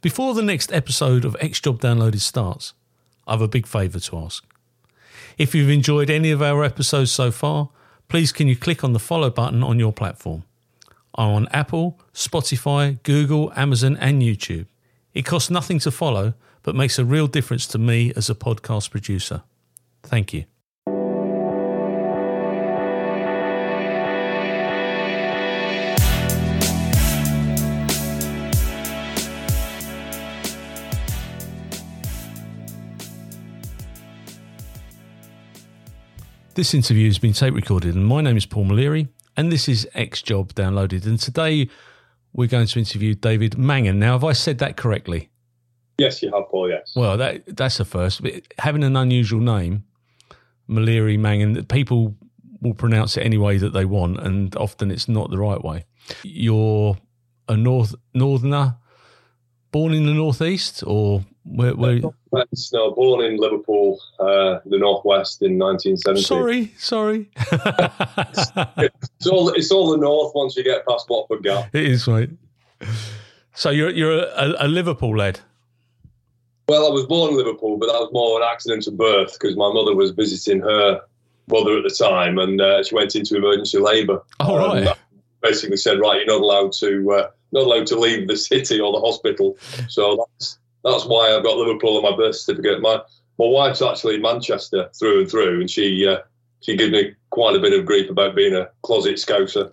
Before the next episode of X Job Downloaded starts, I have a big favour to ask. If you've enjoyed any of our episodes so far, please can you click on the follow button on your platform. I'm on Apple, Spotify, Google, Amazon, and YouTube. It costs nothing to follow, but makes a real difference to me as a podcast producer. Thank you. This interview has been tape recorded, and my name is Paul Maliri, and this is X Job Downloaded. And today we're going to interview David Mangan. Now, have I said that correctly? Yes, you have, Paul. Yes. Well, that that's a first. But having an unusual name, Maliri Mangan, people will pronounce it any way that they want, and often it's not the right way. You're a north northerner, born in the northeast, or where? where no, born in Liverpool, uh, the northwest in 1970. Sorry, sorry. it's all it's all the north once you get past Watford Gap. It is, mate. So you're you're a, a Liverpool lad. Well, I was born in Liverpool, but that was more an accident of birth because my mother was visiting her mother at the time, and uh, she went into emergency labour. Oh, right. basically said, right, you're not allowed to uh, not allowed to leave the city or the hospital. So that's that's why I've got Liverpool on my birth certificate. My my wife's actually Manchester through and through, and she uh, she gave me quite a bit of grief about being a closet scouser.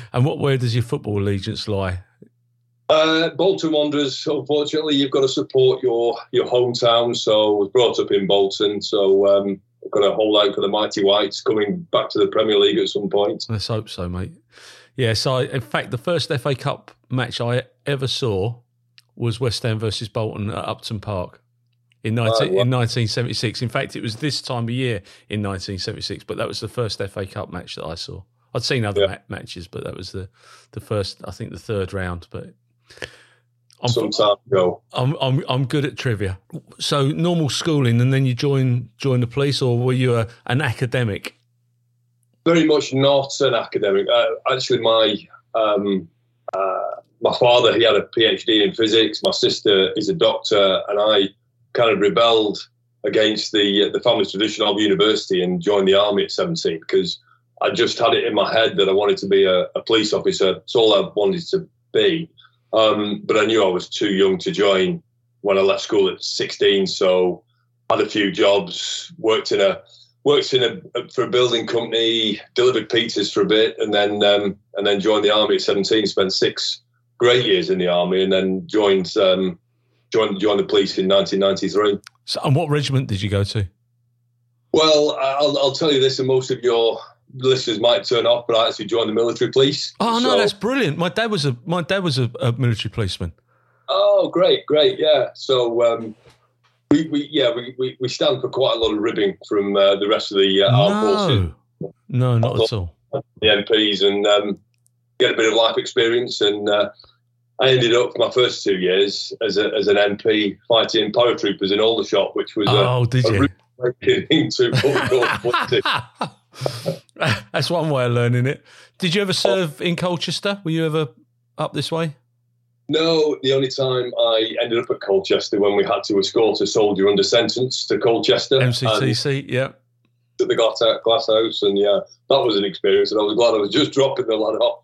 and what where does your football allegiance lie? Uh, Bolton Wanderers. Unfortunately, you've got to support your your hometown. So I was brought up in Bolton. So um, I'm going to hold out for the mighty Whites coming back to the Premier League at some point. Let's hope so, mate. Yeah. So in fact, the first FA Cup match I ever saw was West Ham versus Bolton at Upton Park. In, 19, uh, in 1976. In fact, it was this time of year in 1976, but that was the first FA Cup match that I saw. I'd seen other yeah. ma- matches, but that was the, the first, I think, the third round. But I'm, some time ago. I'm, I'm I'm good at trivia. So normal schooling, and then you join join the police, or were you a, an academic? Very much not an academic. Uh, actually, my um, uh, my father he had a PhD in physics. My sister is a doctor, and I kind of rebelled against the uh, the family tradition of university and joined the army at 17 because I just had it in my head that I wanted to be a, a police officer. It's all I wanted to be. Um, but I knew I was too young to join when I left school at 16. So had a few jobs, worked in a worked in a for a building company, delivered pizzas for a bit, and then um, and then joined the army at 17. Spent six great years in the army, and then joined um, joined joined the police in 1993. So, and what regiment did you go to? Well, I'll, I'll tell you this, and most of your listeners might turn off, but I actually joined the military police. Oh no, so. that's brilliant. My dad was a my dad was a, a military policeman. Oh, great, great, yeah. So um, we, we yeah we, we, we stand for quite a lot of ribbing from uh, the rest of the uh, armed no. forces. No, not at all. The MPs and um, get a bit of life experience, and uh, I ended up for my first two years as a, as an MP fighting paratroopers in Aldershot, which was oh, a, did a you? That's one way of learning it. Did you ever oh. serve in Colchester? Were you ever up this way? No, the only time I ended up at Colchester when we had to escort a soldier under sentence to Colchester. MCTC, yeah. To the glass, glass house, and yeah, that was an experience, and I was glad I was just dropping the lad off.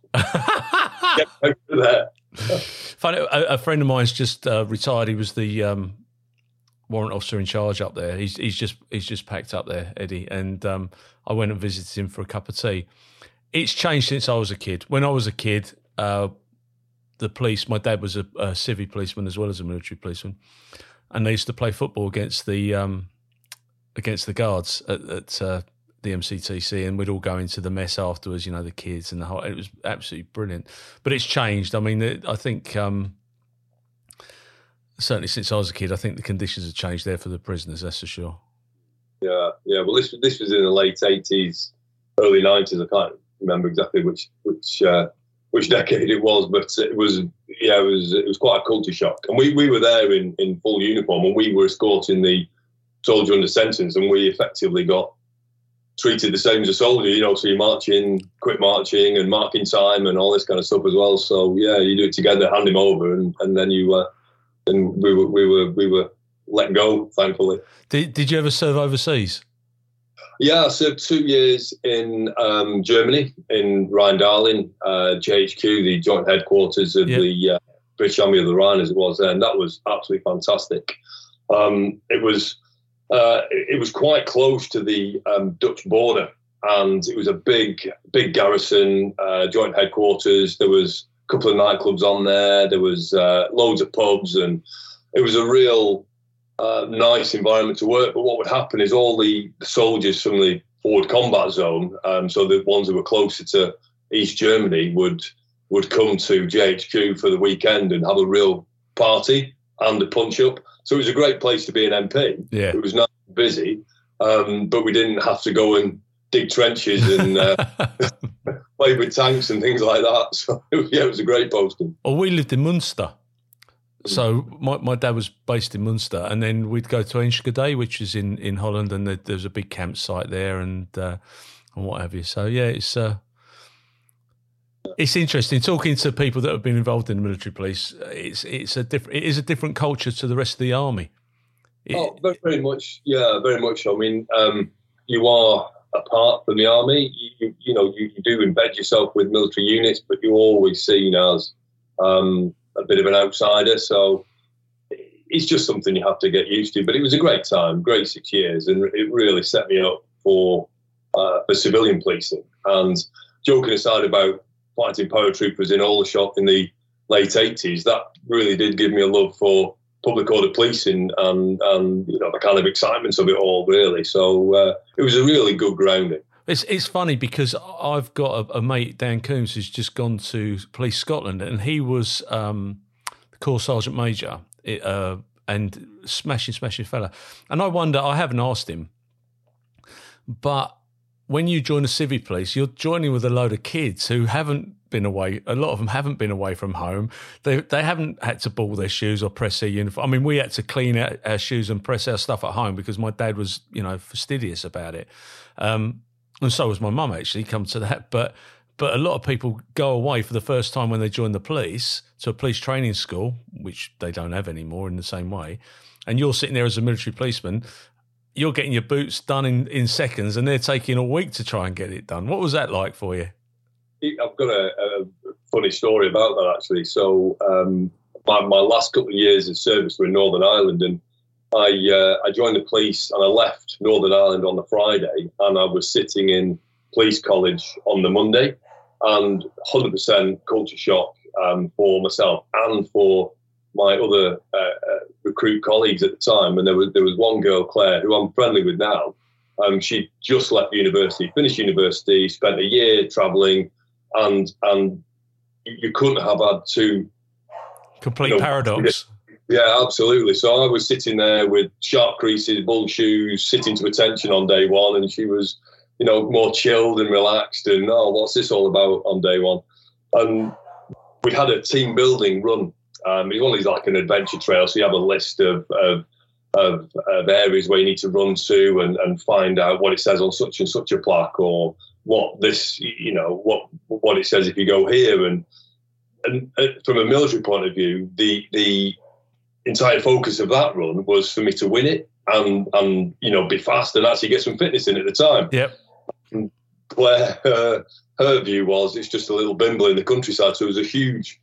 Get there. Funny, a, a, friend of mine's just uh, retired. He was the um, warrant officer in charge up there. He's he's just he's just packed up there, Eddie. And um, I went and visited him for a cup of tea. It's changed since I was a kid. When I was a kid, uh, the police. My dad was a, a civvy policeman as well as a military policeman, and they used to play football against the um, against the guards at, at uh, the MCTC, and we'd all go into the mess afterwards. You know, the kids and the whole. It was absolutely brilliant. But it's changed. I mean, I think. Um, certainly since I was a kid, I think the conditions have changed there for the prisoners. That's for sure. Yeah, yeah. Well, this this was in the late eighties, early nineties. I can't remember exactly which which uh, which decade it was, but it was yeah, it was it was quite a culture shock. And we, we were there in, in full uniform, and we were escorting the soldier under sentence, and we effectively got treated the same as a soldier, you know. So you're marching, quit marching, and marking time, and all this kind of stuff as well. So yeah, you do it together, hand him over, and, and then you, uh, and we were we were we were let go, thankfully. Did Did you ever serve overseas? Yeah, I served two years in um, Germany, in Rheindahlen, uh, JHQ, the joint headquarters of the uh, British Army of the Rhine, as it was then. That was absolutely fantastic. Um, it was uh, it was quite close to the um, Dutch border, and it was a big, big garrison, uh, joint headquarters. There was a couple of nightclubs on there. There was uh, loads of pubs, and it was a real uh, nice environment to work. But what would happen is all the, soldiers from the forward combat zone, um, so the ones who were closer to East Germany, would would come to JHQ for the weekend and have a real party and a punch up. So it was a great place to be an MP. Yeah. It was not busy, um, but we didn't have to go and dig trenches and uh, play with tanks and things like that. So yeah, it was a great posting. Well, we lived in Munster. So my, my dad was based in Munster, and then we'd go to Enschede, which is in, in Holland, and there, there's a big campsite there, and uh, and what have you. So yeah, it's uh, it's interesting talking to people that have been involved in the military police. It's it's a different it is a different culture to the rest of the army. It, oh, very, very much. Yeah, very much. I mean, um, you are apart from the army. You, you, know, you, you, do embed yourself with military units, but you're always seen as um, a bit of an outsider. So it's just something you have to get used to. But it was a great time, great six years, and it really set me up for uh, for civilian policing. And joking aside about fighting paratroopers in Aldershot in the late 80s, that really did give me a love for public order policing and, and you know the kind of excitement of it all, really. So uh, it was a really good grounding. It's it's funny because I've got a, a, mate Dan Coombs who's just gone to Police Scotland and he was um, the Corps Sergeant Major uh, and smashing smashing fella. And I wonder I haven't asked him, but when you join a civvy police, you're joining with a load of kids who haven't been away. A lot of them haven't been away from home. They they haven't had to ball their shoes or press their uniform. I mean, we had to clean our, our shoes and press our stuff at home because my dad was, you know, fastidious about it, um, and so was my mum. Actually, come to that, but. But a lot of people go away for the first time when they join the police to a police training school, which they don't have anymore in the same way. And you're sitting there as a military policeman, you're getting your boots done in, in seconds and they're taking a week to try and get it done. What was that like for you? I've got a, a funny story about that actually. So, um, my, my last couple of years of service were in Northern Ireland and I, uh, I joined the police and I left Northern Ireland on the Friday and I was sitting in police college on the Monday and 100% culture shock um, for myself and for my other uh, uh, recruit colleagues at the time, and there was there was one girl, Claire, who I'm friendly with now. Um, she just left university, finished university, spent a year travelling, and and you couldn't have had two complete you know, paradox. Yeah, absolutely. So I was sitting there with sharp creases, bull shoes, sitting to attention on day one, and she was, you know, more chilled and relaxed. And oh, what's this all about on day one? And we had a team building run um, it's only like an adventure trail, so you have a list of, of of, of, areas where you need to run to and, and find out what it says on such and such a plaque or what this you know what what it says if you go here. And and from a military point of view the the entire focus of that run was for me to win it and and you know be fast and actually get some fitness in at the time. Yep. Claire, uh, her view was it's just a little bimble in the countryside so it was a huge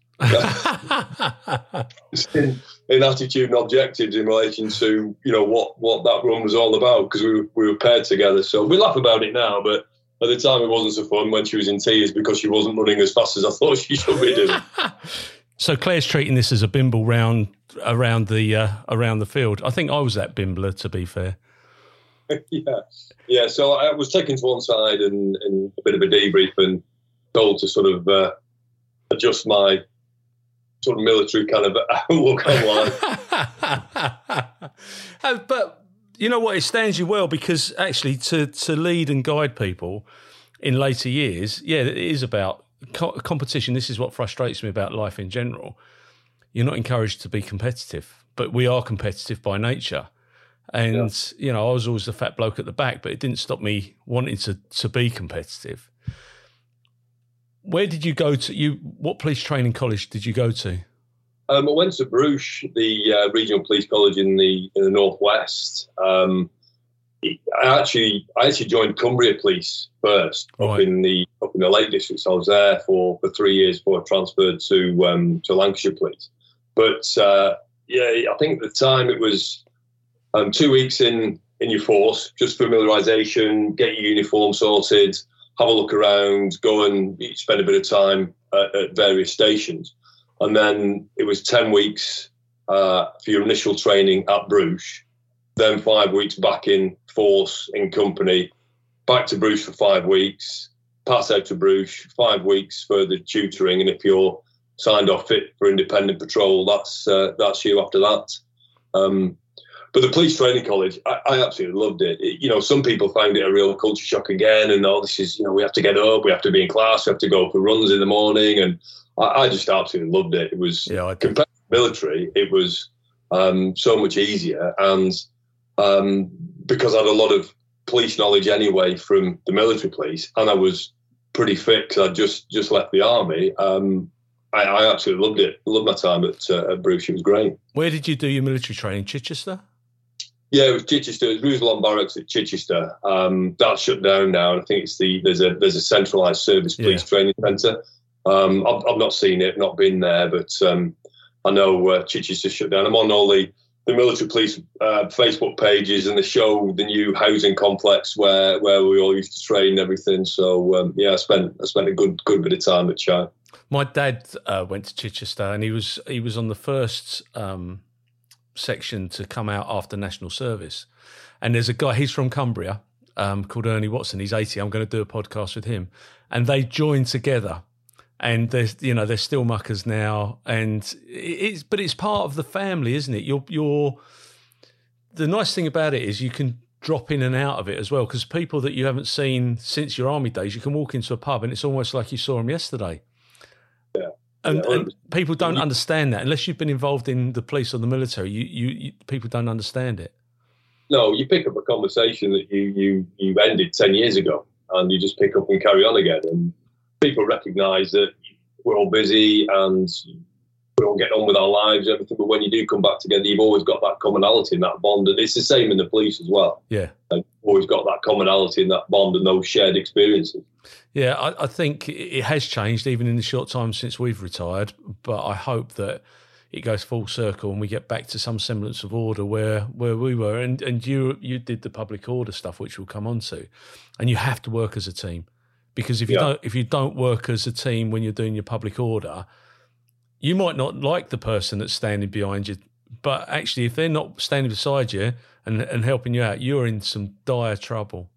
in, in, attitude and objectives in relation to you know what what that run was all about because we, we were paired together. So we laugh about it now, but at the time it wasn't so fun when she was in tears because she wasn't running as fast as I thought she should be doing. so Claire's treating this as a bimble round around the uh, around the field. I think I was that bimbler, to be fair. yeah, yeah. So I was taken to one side and, and a bit of a debrief and told to sort of uh, adjust my sort of military kind of outlook on life. Uh, but you know what? It stands you well because actually, to to lead and guide people in later years, yeah, it is about co- competition. This is what frustrates me about life in general. You're not encouraged to be competitive, but we are competitive by nature. And yeah. you know, I was always the fat bloke at the back, but it didn't stop me wanting to to be competitive. Where did you go to? You what police training college did you go to? Um, I went to Bruche, the uh, regional police college in the in the northwest. Um, I actually I actually joined Cumbria Police first right. up in the up in the Lake District. So I was there for, for three years before I transferred to um, to Lancashire Police. But uh, yeah, I think at the time it was um, two weeks in in your force, just familiarisation, get your uniform sorted, have a look around, go and spend a bit of time at, at various stations, and then it was ten weeks uh, for your initial training at Bruche, then five weeks back in force in company, back to Bruche for five weeks, pass out to Bruche, five weeks for the tutoring, and if you're signed off fit for independent patrol, that's uh, that's you after that. Um, but the police training college, I, I absolutely loved it. it. You know, some people find it a real culture shock again, and all oh, this is, you know, we have to get up, we have to be in class, we have to go for runs in the morning, and I, I just absolutely loved it. It was yeah, compared to military, it was um, so much easier, and um, because I had a lot of police knowledge anyway from the military police, and I was pretty fit because I just just left the army. Um, I, I, absolutely loved it. Loved my time at, uh, at Bruche. It was great. Where did you do your military training? Chichester. Yeah, it was Chichester. It was Roussillon Barracks at Chichester. Um, that's shut down now. I think it's the there's a there's a centralised service police yeah. training centre. Um, I've, I've, not seen it, not been there, but um, I know uh, Chichester shut down. I'm on all the the military police uh, Facebook pages and they show the new housing complex where where we all used to train and everything. So um, yeah, I spent I spent a good good bit of time at Chai. My dad uh, went to Chichester and he was he was on the first um, section to come out after national service. And there's a guy he's from Cumbria um, called Ernie Watson. He's 80. I'm going to do a podcast with him, and they joined together and they're you know they're still muckers now, and it's but it's part of the family, isn't it? You're you're the nice thing about it is you can drop in and out of it as well because people that you haven't seen since your army days, you can walk into a pub and it's almost like you saw them yesterday. Yeah. And, yeah, and people don't understand that unless you've been involved in the police or the military. You, you, you, people don't understand it. No, you pick up a conversation that you you you ended ten years ago, and you just pick up and carry on again. And people recognise that we're all busy and we all get on with our lives, everything. But when you do come back together, you've always got that commonality and that bond. And it's the same in the police as well. Yeah. Uh, and always got that commonality and that bond and those shared experiences. Yeah, I, I, think it has changed even in the short time since we've retired. But I hope that it goes full circle and we get back to some semblance of order where where we were. And and you you did the public order stuff, which we'll come on to. And you have to work as a team because if you yeah. don't if you don't work as a team when you're doing your public order, you might not like the person that's standing behind you, but actually if they're not standing beside you and, and helping you out, you're in some dire trouble.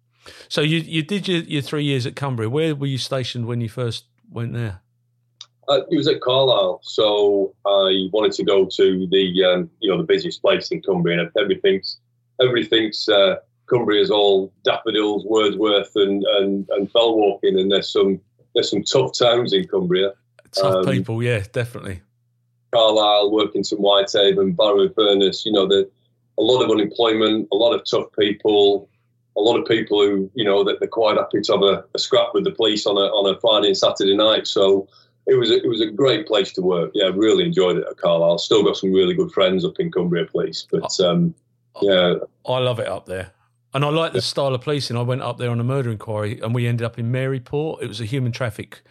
So you you did your, your three years at Cumbria. Where were you stationed when you first went there? Uh, it was at Carlisle, so I wanted to go to the um, you know the busiest place in Cumbria, and everything's everything's uh, Cumbria is all daffodils, Wordsworth, and and and fell walking, and there's some there's some tough towns in Cumbria. Tough um, people, yeah, definitely. Carlisle, working Workington, Whitehaven, Barrow Furness. You know, the a lot of unemployment, a lot of tough people, a lot of people who you know that they're quite happy to have a, a scrap with the police on a on a Friday and Saturday night. So it was a, it was a great place to work. Yeah, really enjoyed it at Carlisle. Still got some really good friends up in Cumbria Police, but um, yeah, I love it up there. And I like the style of policing. I went up there on a murder inquiry, and we ended up in Maryport. It was a human traffic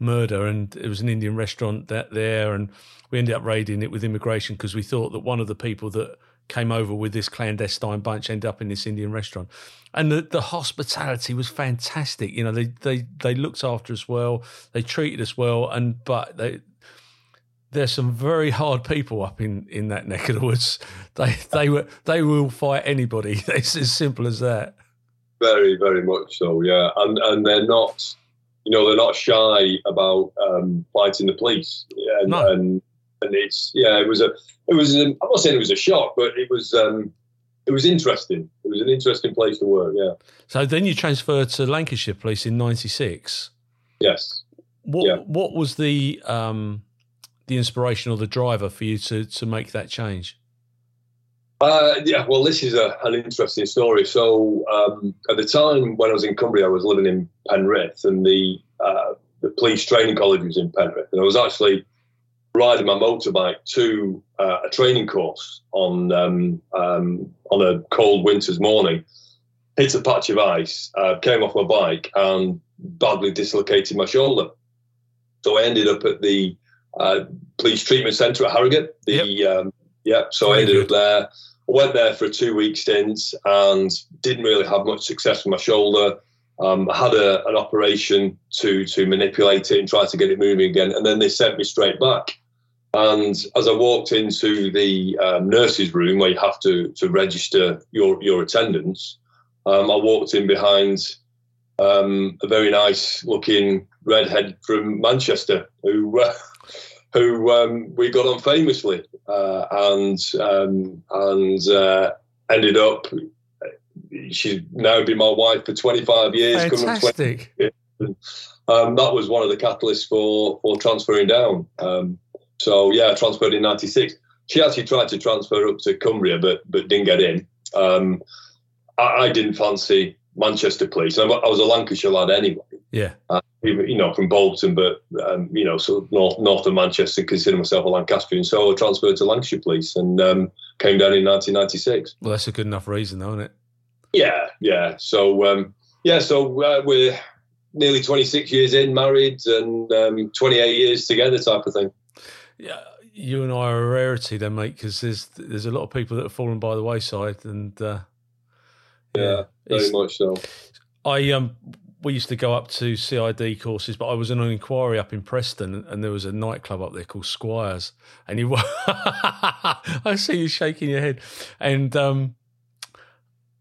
murder, and it was an Indian restaurant that there, and we ended up raiding it with immigration because we thought that one of the people that came over with this clandestine bunch ended up in this Indian restaurant. And the, the hospitality was fantastic. You know, they, they they looked after us well, they treated us well, and but they there's some very hard people up in, in that neck of the woods. They they were they will fight anybody. It's as simple as that. Very very much so. Yeah, and and they're not, you know, they're not shy about um, fighting the police. And, no. and and it's yeah, it was a it was an, I'm not saying it was a shock, but it was um, it was interesting. It was an interesting place to work. Yeah. So then you transferred to Lancashire Police in '96. Yes. What yeah. what was the um, the inspiration or the driver for you to to make that change? Uh, yeah, well, this is a, an interesting story. So, um, at the time when I was in Cumbria, I was living in Penrith, and the uh, the police training college was in Penrith, and I was actually riding my motorbike to uh, a training course on um, um, on a cold winter's morning. Hit a patch of ice, uh, came off my bike, and badly dislocated my shoulder. So I ended up at the uh, police treatment centre at Harrogate. The yep. Um, yeah, so I ended up there went there for a two week stint and didn't really have much success with my shoulder. Um, I had a, an operation to to manipulate it and try to get it moving again, and then they sent me straight back. And as I walked into the um, nurse's room where you have to to register your your attendance, um, I walked in behind um, a very nice looking redhead from Manchester who uh, who um, we got on famously uh, and um, and uh, ended up. She's now been my wife for 25 years. Fantastic. 20 um, that was one of the catalysts for for transferring down. Um, so yeah, I transferred in '96. She actually tried to transfer up to Cumbria, but but didn't get in. Um, I, I, didn't fancy Manchester Police. I, I was a Lancashire lad anyway. Yeah. Uh, you know, from Bolton, but um, you know, sort of north north of Manchester. Consider myself a Lancastrian, so I transferred to Lancashire Police and um, came down in 1996. Well, that's a good enough reason, though, isn't it? Yeah, yeah. So um, yeah, so uh, we're nearly 26 years in, married, and um, 28 years together, type of thing. Yeah, you and I are a rarity, then, mate, because there's there's a lot of people that have fallen by the wayside, and uh, yeah, yeah very much so. I um we used to go up to CID courses, but I was in an inquiry up in Preston, and there was a nightclub up there called Squires. And you, I see you shaking your head, and um,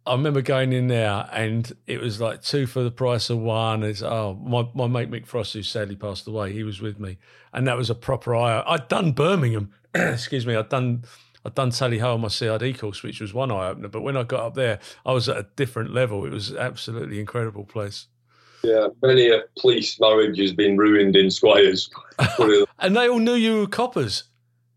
I remember going in there, and it was like two for the price of one. It's oh, my my mate Mick Frost, who sadly passed away, he was with me, and that was a proper eye. I'd done Birmingham, excuse me, I'd done I'd done Tally Ho on my CID course, which was one eye opener. But when I got up there, I was at a different level. It was absolutely incredible place. Yeah, many a police marriage has been ruined in Squires. and they all knew you were coppers.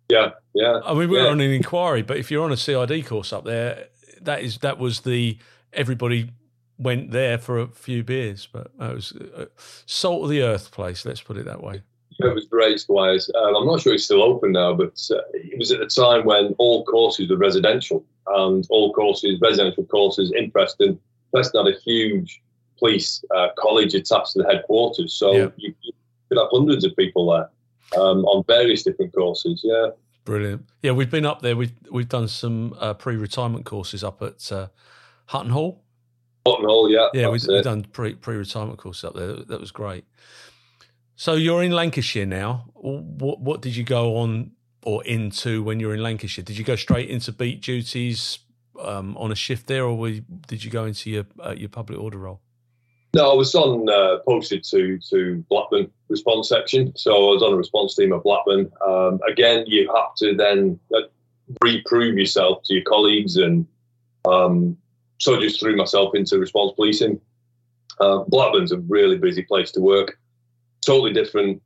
Yeah, yeah. I mean, we yeah. were on an inquiry, but if you're on a CID course up there, that is that was the everybody went there for a few beers, but it was a salt of the earth place. Let's put it that way. Yeah, it was great, Squires. Um, I'm not sure it's still open now, but uh, it was at the time when all courses were residential, and all courses, residential courses in Preston. Preston had a huge police uh, college attached to the headquarters. So yeah. you, you, could have hundreds of people there um, on various different courses. Yeah. Brilliant. Yeah, we've been up there. We've we've done some uh, pre-retirement courses up at uh, Hutton Hall. Hutton Hall, yeah. Yeah, we've, we've, done pre pre-retirement courses up there. That was great. So you're in Lancashire now. What what did you go on or into when you were in Lancashire? Did you go straight into beat duties um, on a shift there, or were, did you go into your uh, your public order role? No, I was on uh, posted to to Blackburn response section, so I was on a response team at Blackburn. Um, again, you have to then uh, reprove yourself to your colleagues, and um, so I just threw myself into response policing. Uh, Blackburn's a really busy place to work, totally different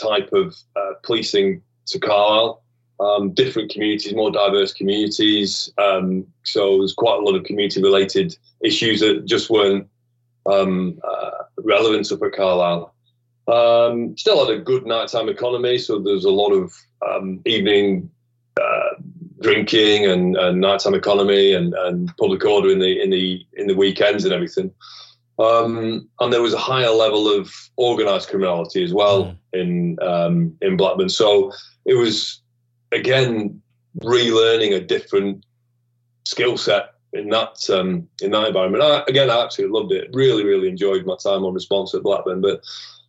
type of uh, policing to Carlisle. Um, different communities, more diverse communities. Um, so there's quite a lot of community related issues that just weren't um, uh, relevance of a Carlisle. Um, still had a good nighttime economy, so there's a lot of um, evening uh, drinking and, and, nighttime economy and, and, public order in the in the in the weekends and everything. Um, and there was a higher level of organised criminality as well mm. in um, in Blackburn. So it was again relearning a different skill set in that um, in that environment. I, again, I absolutely loved it. Really, really enjoyed my time on response at Blackburn. But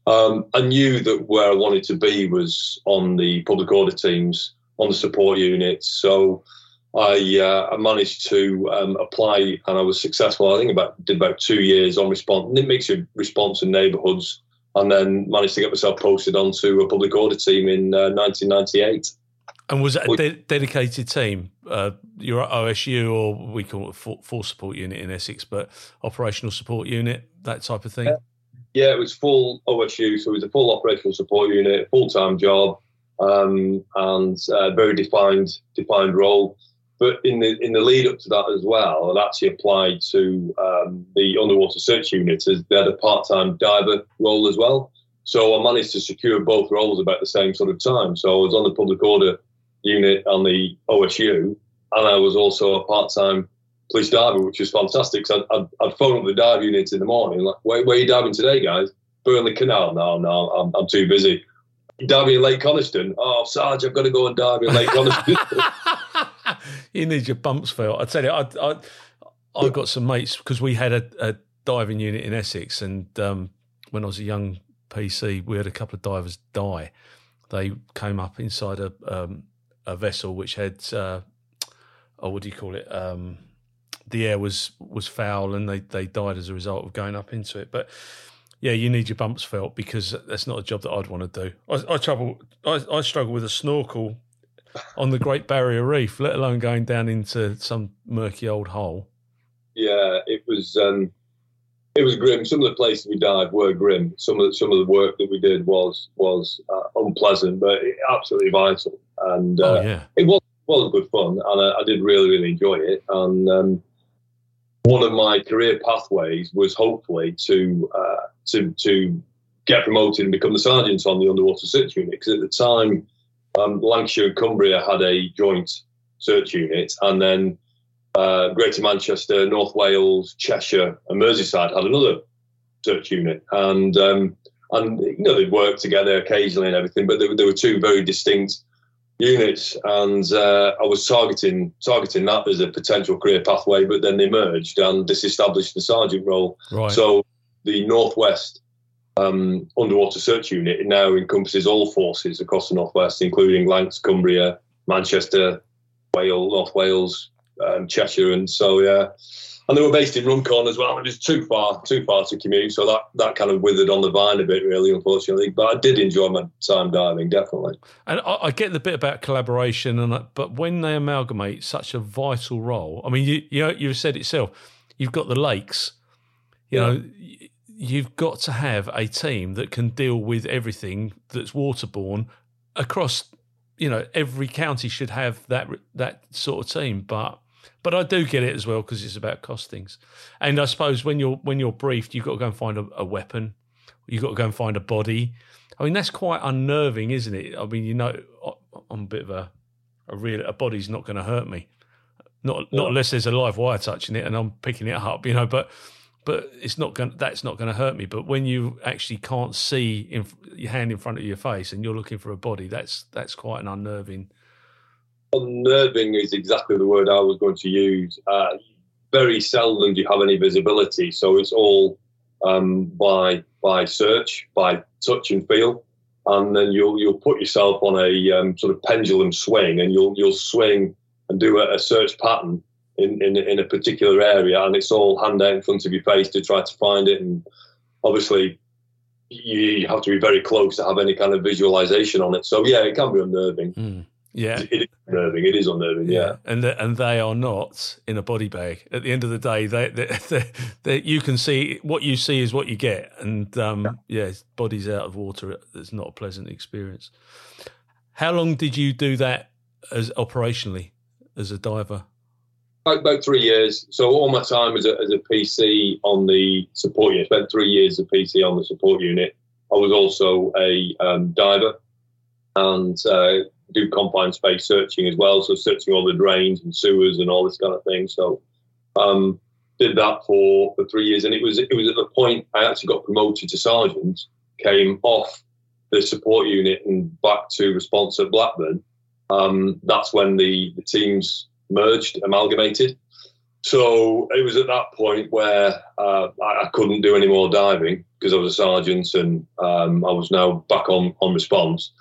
um, I knew that where I wanted to be was on the public order teams, on the support units. So I, uh, I managed to um, apply, and I was successful. I think about did about two years on response, and it makes you response in neighbourhoods, and then managed to get myself posted onto a public order team in uh, 1998. And was it a de- dedicated team? Uh, you're at OSU, or we call it full, full, support unit in Essex, but operational support unit, that type of thing. Yeah, yeah it was full OSU, so it was a full operational support unit, full time job, um, and uh, very defined defined role. but in the in the lead up to that as well, I'd actually applied to um, the underwater search unit as they had a part time diver role as well. So I managed to secure both roles about the same sort of time. So I was on the public order unit on the OSU, and I was also a part time police diver, which was fantastic. So I'd, I'd, phone up the dive units in the morning, like, where, where are you diving today, guys? Burnley Canal. No, no, I'm, I'm too busy. Diving in Lake Coniston. Oh, Sarge, I've got to go and dive in Lake Coniston. you need your bumps felt. I tell you, I I I got some mates because we had a, a, diving unit in Essex, and um, when I was a young PC, we had a couple of divers die. They came up inside a um, a vessel which had, uh, oh, what do you call it? Um, the air was was foul, and they they died as a result of going up into it. But yeah, you need your bumps felt because that's not a job that I'd want to do. I, I trouble, I, I struggle with a snorkel on the Great Barrier Reef, let alone going down into some murky old hole. Yeah, it was um, it was grim. Some of the places we dived were grim. Some of the, some of the work that we did was was uh, unpleasant, but absolutely vital. And uh, oh, yeah. it was was good fun, and I, I did really really enjoy it. And um, one of my career pathways was hopefully to uh, to to get promoted and become the sergeant on the underwater search unit because at the time um, Lancashire and Cumbria had a joint search unit, and then uh, Greater Manchester, North Wales, Cheshire, and Merseyside had another search unit, and um, and you know they'd work together occasionally and everything, but there, there were two very distinct units, and uh, I was targeting targeting that as a potential career pathway, but then they merged and disestablished the sergeant role. Right. So the Northwest um, underwater search unit. It now encompasses all forces across the northwest, including Lancs, Cumbria, Manchester, Wales, North Wales, um, Cheshire, and so yeah. And they were based in Runcorn as well. It was too far, too far to commute, so that that kind of withered on the vine a bit, really, unfortunately. But I did enjoy my time diving, definitely. And I, I get the bit about collaboration, and but when they amalgamate such a vital role, I mean, you you know, you've said itself, you've got the lakes, you yeah. know you've got to have a team that can deal with everything that's waterborne across you know every county should have that that sort of team but but I do get it as well because it's about costings and I suppose when you're when you're briefed you've got to go and find a, a weapon you've got to go and find a body I mean that's quite unnerving isn't it I mean you know I'm a bit of a a real a body's not going to hurt me not not unless there's a live wire touching it and I'm picking it up you know but but it's not going. That's not going to hurt me. But when you actually can't see in, your hand in front of your face and you're looking for a body, that's that's quite an unnerving. Unnerving is exactly the word I was going to use. Uh, very seldom do you have any visibility, so it's all um, by by search, by touch and feel, and then you'll you'll put yourself on a um, sort of pendulum swing, and you'll you'll swing and do a, a search pattern in, in, in a particular area, and it's all hand out in front of your face to try to find it. And obviously, you have to be very close to have any kind of visualization on it. So yeah, it can be unnerving. Mm. Yeah, it is unnerving. It is unnerving. Yeah, yeah. and the, and they are not in a body bag. At the end of the day, they, they, they, they you can see what you see is what you get, and um, yeah. yeah, bodies out of water. It's not a pleasant experience. How long did you do that as operationally as a diver? about, about three years. So all my time as a, as a PC on the support unit, spent three years as a PC on the support unit. I was also a um, diver and uh, do confined space searching as well. So searching all the drains and sewers and all this kind of thing. So um, did that for, for three years, and it was it was at the point I actually got promoted to sergeant, came off the support unit and back to response at Blackburn. Um, that's when the, the teams merged, amalgamated. So it was at that point where uh, I, couldn't do any more diving because I was a sergeant and um, I was now back on on response.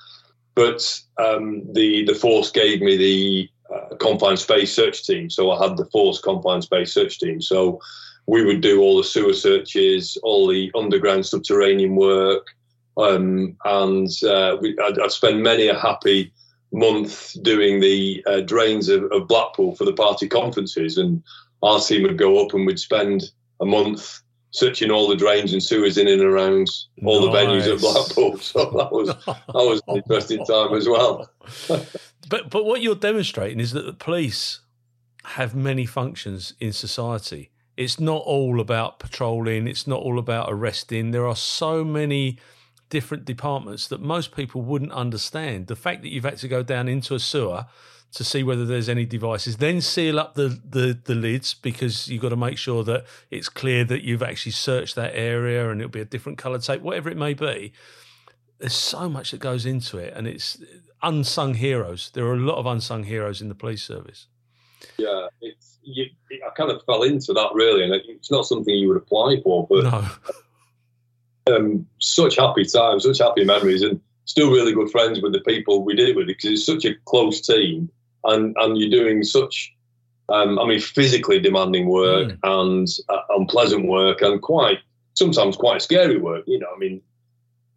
But um, the the force gave me the uh, confined space search team, so I had the force confined space search team. So we would do all the sewer searches, all the underground subterranean work, um, and uh, we, I'd, I'd spend many a happy month doing the uh, drains of, of, Blackpool for the party conferences, and our team would go up and we'd spend a month searching all the drains and sewers in and around all nice. the venues at Blackpool. So that was that was an interesting time as well. but but what you're demonstrating is that the police have many functions in society. It's not all about patrolling, it's not all about arresting. There are so many different departments that most people wouldn't understand. The fact that you've had to go down into a sewer to see whether there's any devices, then seal up the, the, the lids because you've got to make sure that it's clear that you've actually searched that area and it'll be a different colour tape, whatever it may be. There's so much that goes into it, and it's unsung heroes. There are a lot of unsung heroes in the police service. Yeah, it's you, I kind of fell into that really, and it's not something you would apply for, but no. um, such happy times, such happy memories, and still really good friends with the people we did it with because it's such a close team and and you're doing such um, I mean physically demanding work mm. and uh, unpleasant work and quite sometimes quite scary work. You know, I mean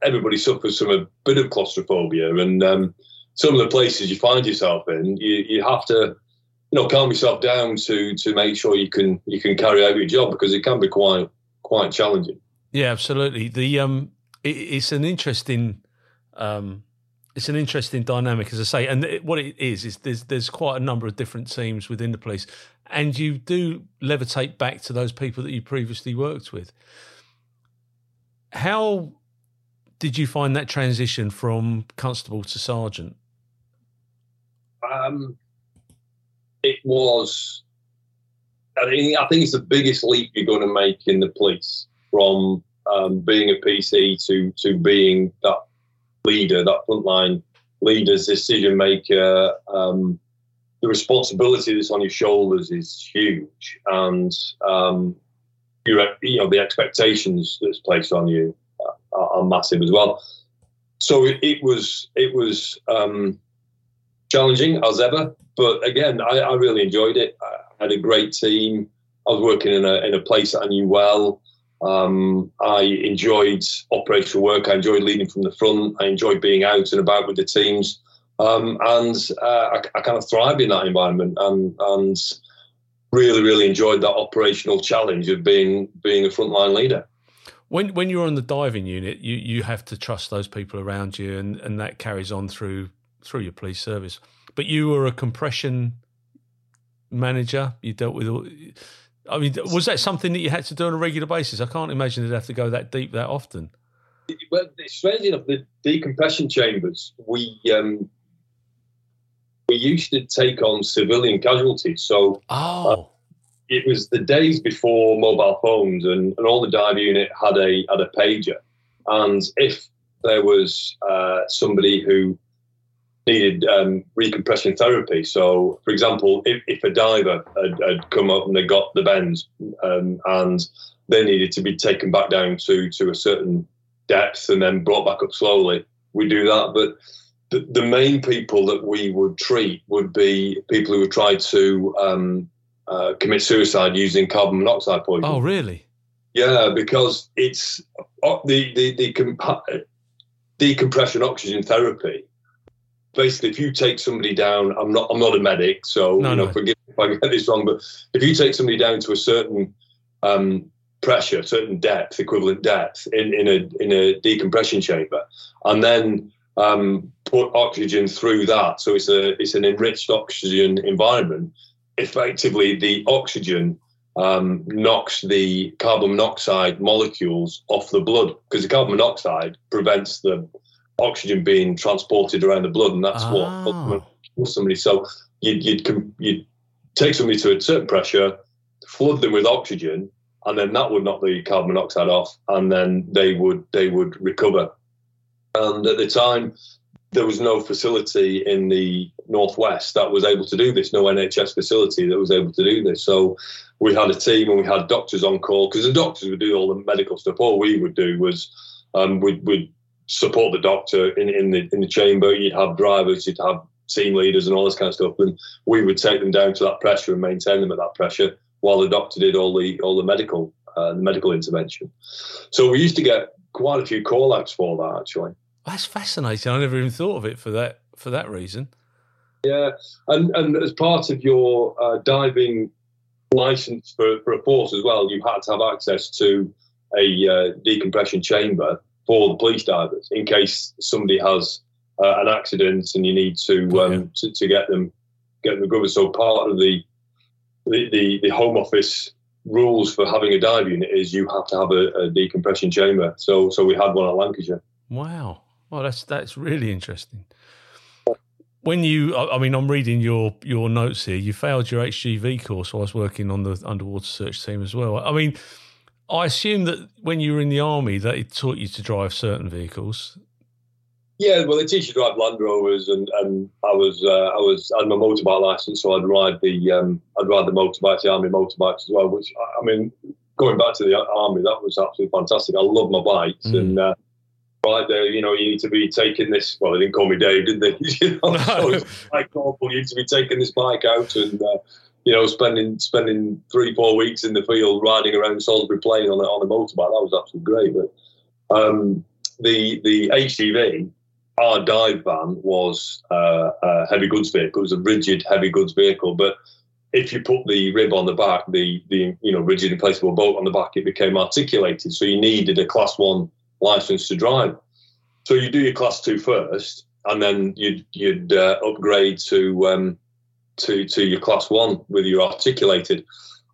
everybody suffers from a bit of claustrophobia and um, some of the places you find yourself in, you, you have to you know calm yourself down to to make sure you can you can carry out your job because it can be quite quite challenging. Yeah, absolutely. The um, it, it's an interesting um it's an interesting dynamic, as I say. And it, what it is is there's there's quite a number of different teams within the police, and you do levitate back to those people that you previously worked with. How did you find that transition from constable to sergeant? Um, it was. I think, I think it's the biggest leap you're going to make in the police from um, being a PC to to being that leader, that frontline leader's decision maker, um, the responsibility that's on your shoulders is huge, and um, you know the expectations that's placed on you are, are massive as well. So it, it was it was um, challenging as ever, but again, I, I, really enjoyed it. I had a great team. I was working in a in a place that I knew well. Um, I enjoyed operational work. I enjoyed leading from the front. I enjoyed being out and about with the teams. Um, and uh, I, I, kind of thrived in that environment and, and really, really enjoyed that operational challenge of being being a frontline leader. When when you're on the diving unit, you, you have to trust those people around you, and, and that carries on through through your police service. But you were a compression manager. You dealt with all I mean, was that something that you had to do on a regular basis? I can't imagine you'd have to go that deep that often. Well, strange enough, the decompression chambers, we um, we used to take on civilian casualties. So, oh. Uh, it was the days before mobile phones, and, and all the dive unit had a had a pager. And if there was uh, somebody who needed um, recompression therapy. So, for example, if, if a diver had, had, come up and they got the bends um, and they needed to be taken back down to, to a certain depth and then brought back up slowly, we do that. But the, the main people that we would treat would be people who had tried to um, uh, commit suicide using carbon monoxide poison. Oh, really? Yeah, because it's uh, the the, the comp- decompression oxygen therapy basically, if you take somebody down, I'm not I'm not a medic, so no, you know, no. forgive me if I get this wrong, but if you take somebody down to a certain um, pressure, certain depth, equivalent depth in, in a in a decompression chamber, and then um, put oxygen through that, so it's a it's an enriched oxygen environment. Effectively, the oxygen um, knocks the carbon monoxide molecules off the blood because the carbon monoxide prevents the oxygen being transported around the blood, and that's oh. what somebody. So you'd, you'd you'd take somebody to a certain pressure, flood them with oxygen, and then that would knock the carbon monoxide off, and then they would they would recover. And at the time, there was no facility in the northwest that was able to do this. No NHS facility that was able to do this. So we had a team and we had doctors on call because the doctors would do all the medical stuff. All we would do was um, we'd, we'd support the doctor in, in the in the chamber. You'd have drivers, you'd have team leaders, and all this kind of stuff. And we would take them down to that pressure and maintain them at that pressure while the doctor did all the all the medical uh, the medical intervention. So we used to get quite a few call outs for that actually. That's fascinating. I never even thought of it for that for that reason. Yeah, and and as part of your uh, diving license for, for a force as well, you had to have access to a uh, decompression chamber for the police divers in case somebody has uh, an accident and you need to, um, to, to get them get them recovered. So part of the the, the, the Home Office rules for having a dive unit is you have to have a, a decompression chamber. So so we had one at Lancashire. Wow. Well, that's that's really interesting. When you, I mean, I'm reading your your notes here. You failed your HGV course while I was working on the underwater search team as well. I mean, I assume that when you were in the army, that it taught you to drive certain vehicles. Yeah, well, they teach you to drive Land Rovers, and, and I was uh, I was I had my motorbike license, so I'd ride the um, I'd ride the motorbikes, the army motorbikes as well. Which I mean, going back to the army, that was absolutely fantastic. I love my bikes, mm. and uh, right there, you know, you need to be taking this. Well, they didn't call me Dave, did they? you know, no. so like, you need to be taking this bike out and. Uh, you know, spending spending three four weeks in the field riding around Salisbury Plain on a, on a motorbike. That was absolutely great. But um, the the HGV, our dive van was uh, a heavy goods vehicle. It was a rigid heavy goods vehicle, but if you put the rib on the back, the the you know rigid inflatable boat on the back, it became articulated. So you needed a class one license to drive. So you do your class two first, and then you'd you'd uh, upgrade to um, to to your class one with your articulated.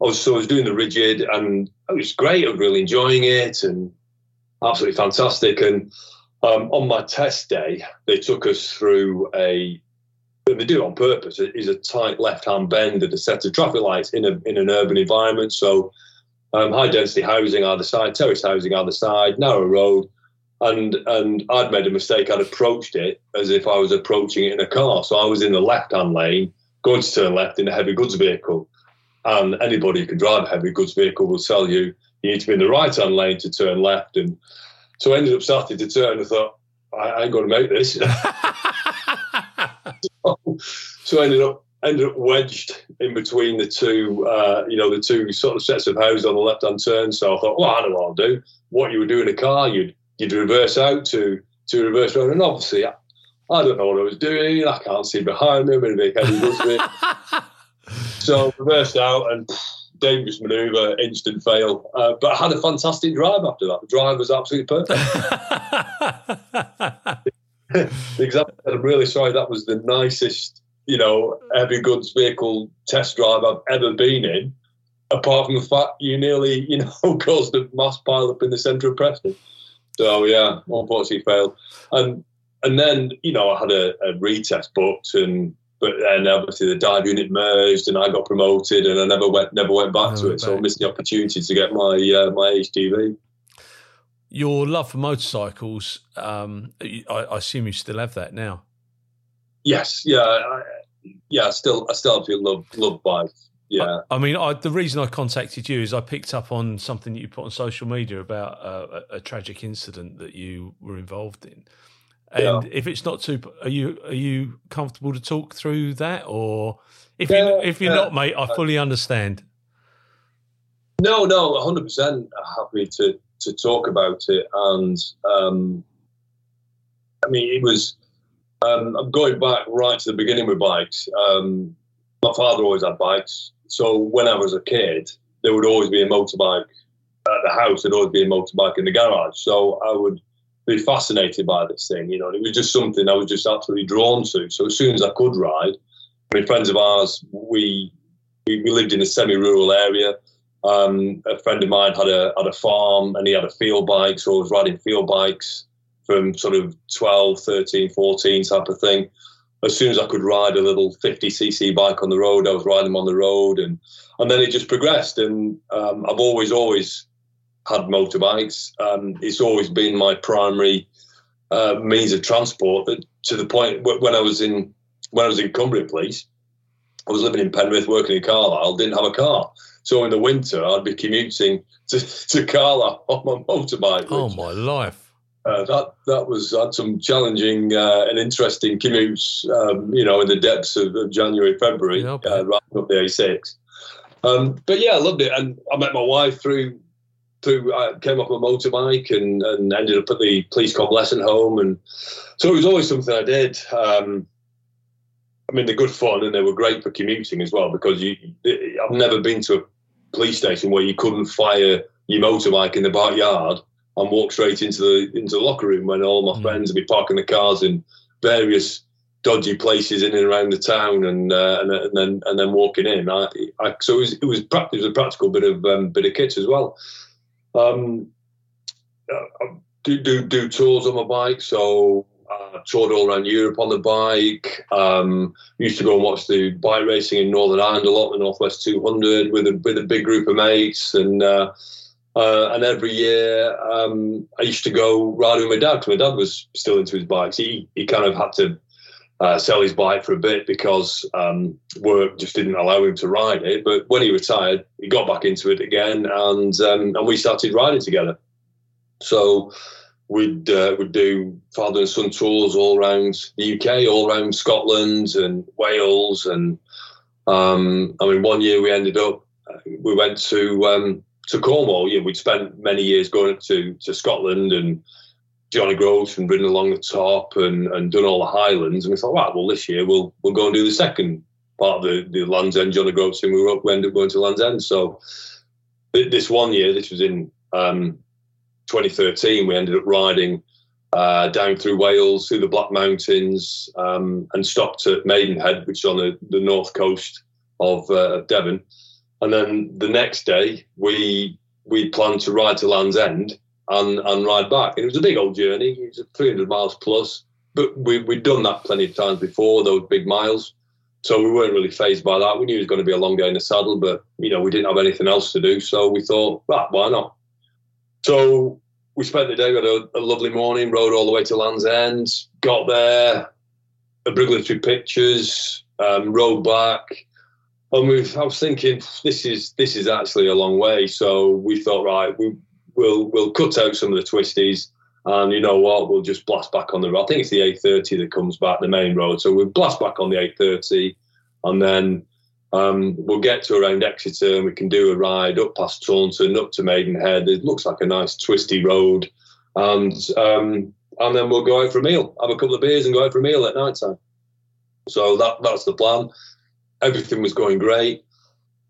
I was so I was doing the rigid, and it was great. I was really enjoying it, and absolutely fantastic. And um, on my test day, they took us through a. They do it on purpose. It is a tight left-hand bend and a set of traffic lights in a in an urban environment. So, um, high density housing either side, terrace housing either side, narrow road, and and I'd made a mistake. I'd approached it as if I was approaching it in a car. So I was in the left-hand lane, going to turn left in a heavy goods vehicle, and anybody who can drive a heavy goods vehicle will tell you you need to be in the right-hand lane to turn left and so I ended up starting to turn and thought, I, ain't going to make this. so, so, I ended up ended up wedged in between the two, uh, you know, the two sort of sets of houses on the left hand turn. So I thought, well, I know what I'll do. What you would do in a car, you'd you'd reverse out to to reverse road, and obviously. I, don't know what I was doing. I can't see behind me. I'm in a big heavy so reversed out and dangerous manoeuvre, instant fail. Uh, but I had a fantastic drive after that. The drive was absolutely perfect. exactly. I'm really sorry. That was the nicest, you know, heavy goods vehicle test drive I've ever been in. Apart from the fact you nearly, you know, caused a mass pile up in the centre of Preston. So yeah, unfortunately failed. And and then you know I had a, a retest booked and but then obviously the dive unit merged and I got promoted and I never went never went back to it. Back. So I missed the opportunity to get my uh, my HGV. Your love for motorcycles, um, I, I, assume you still have that now. Yes, yeah, I, yeah. I still, I still feel love love bikes. Yeah. I, I mean, I, the reason I contacted you is I picked up on something that you put on social media about uh, a, a tragic incident that you were involved in. And yeah. if it's not too, are you are you comfortable to talk through that, or if yeah, you if you're yeah. not, mate, I fully understand. No, no, 100 percent happy to to talk about it, and um, I mean it was. Um, I'm going back right to the beginning with bikes. Um, my father always had bikes, so when I was a kid, there would always be a motorbike at the house. There'd always be a motorbike in the garage, so I would be fascinated by this thing, you know. it was just something I was just absolutely drawn to. So as soon as I could ride, I mean, friends of ours, we we, we lived in a semi-rural area. Um, a friend of mine had a had a farm and he had a field bike, so I was riding field bikes from sort of 12, 13, 14 type of thing. As soon as I could ride a little 50cc bike on the road, I was riding them on the road, and and then it just progressed. And um, I've always, always had motorbikes. Um, it's always been my primary uh, means of transport. To the point when I was in when I was in Cumbria Police, I was living in Penrith, working in Carlisle, didn't have a car. So in the winter, I'd be commuting to, to Carlisle on my motorbike. Oh my life! Uh, that that was had some challenging uh, and interesting commutes. Um, you know, in the depths of, of January, February, yeah, uh, right up the A6. Um, but yeah, I loved it, and I met my wife through through I came off a motorbike and, and ended up at the police convalescent home and so it was always something I did. Um, I mean they're good fun and they were great for commuting as well because you I've never been to a police station where you couldn't fire your motorbike in the backyard and walk straight into the into the locker room when all my mm. friends would be parking the cars in various dodgy places in and around the town, and uh, and, and, then and then walking in. I, I, so it was it was, it was a practical bit of um, bit of kit as well. Um, uh, do do do tours on my bike, so uh, toured all around Europe on the bike. Um, used to go and watch the bike racing in Northern Ireland a lot, the Northwest 200, with a with a big group of mates, and uh, uh, and every year um, I used to go riding with my dad because my dad was still into his bikes. He he kind of had to uh, sell his bike for a bit because um, work just didn't allow him to ride it. But when he retired, he got back into it again, and um, and we started riding together. So we'd uh, we'd do father and son tours all around the UK, all around Scotland and Wales, and um, I mean one year we ended up we went to um, to Cornwall. You know, we'd spent many years going to to Scotland and John o' Groats and ridden along the top and, and done all the Highlands. And we thought, right, well, this year we'll we'll go and do the second part of the, the Land's End John o' Groats and we, were, we ended up going to Land's End. So this one year, this was in um, 2013, we ended up riding uh, down through Wales, through the Black Mountains, um, and stopped at Minehead, which is on the, the north coast of, uh, of Devon. And then the next day, we we planned to ride to Land's End and, and ride back. And it was a big old journey. It was 300 miles plus, but we, we'd done that plenty of times before, those big miles. So we weren't really phased by that. We knew it was going to be a long day in the saddle, but, you know, we didn't have anything else to do. So we thought, right, why not? So we spent the day, we had a, a lovely morning, rode all the way to Land's End, got there, obligatory pictures, um, rode back. And we I was thinking, this is this is actually a long way. So we thought, right, we, we'll we'll cut out some of the twisties, and you know what, we'll just blast back on the road. I think it's the A30 that comes back, the main road. So we'll blast back on the A30, and then um, we'll get to around Exeter, and we can do a ride up past Taunton, up to Minehead. It looks like a nice twisty road, and um, and then we'll go out for a meal, have a couple of beers, and go out for a meal at night time. So that that's the plan. Everything was going great,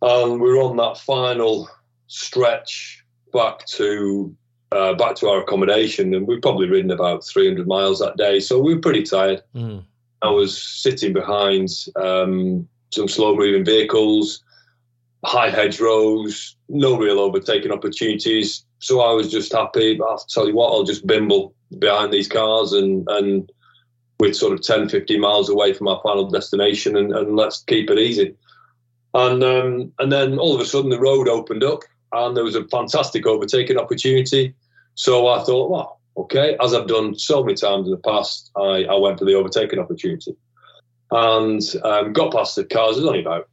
and we're on that final stretch back to uh, back to our accommodation, and we'd probably ridden about 300 miles that day, so we were pretty tired. Mm. I was sitting behind um, some slow-moving vehicles, high hedgerows, no real overtaking opportunities. So I was just happy. I'll tell you what, I'll just bimble behind these cars and and we're sort of 10, 15 miles away from our final destination, and, and let's keep it easy. And um, and then all of a sudden the road opened up and there was a fantastic overtaking opportunity. So I thought, well, okay, as I've done so many times in the past, I, I went for the overtaking opportunity and um, got past the cars. There's only about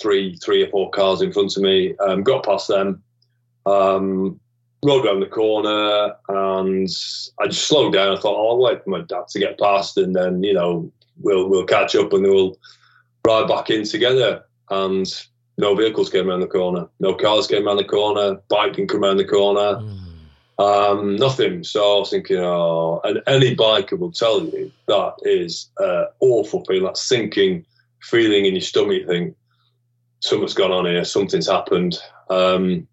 three, three or four cars in front of me. Um, got past them, um, rode around the corner, and I just slowed down. I thought, oh, I'll wait for my dad to get past, and then you know we'll we'll catch up and we'll ride back in together. And no vehicles came around the corner, no cars came around the corner, bike didn't come around the corner, mm. um, nothing. So I was thinking, oh, and any biker will tell you that is uh, awful feeling, that sinking feeling in your stomach. You think something's gone on here, something's happened. Um,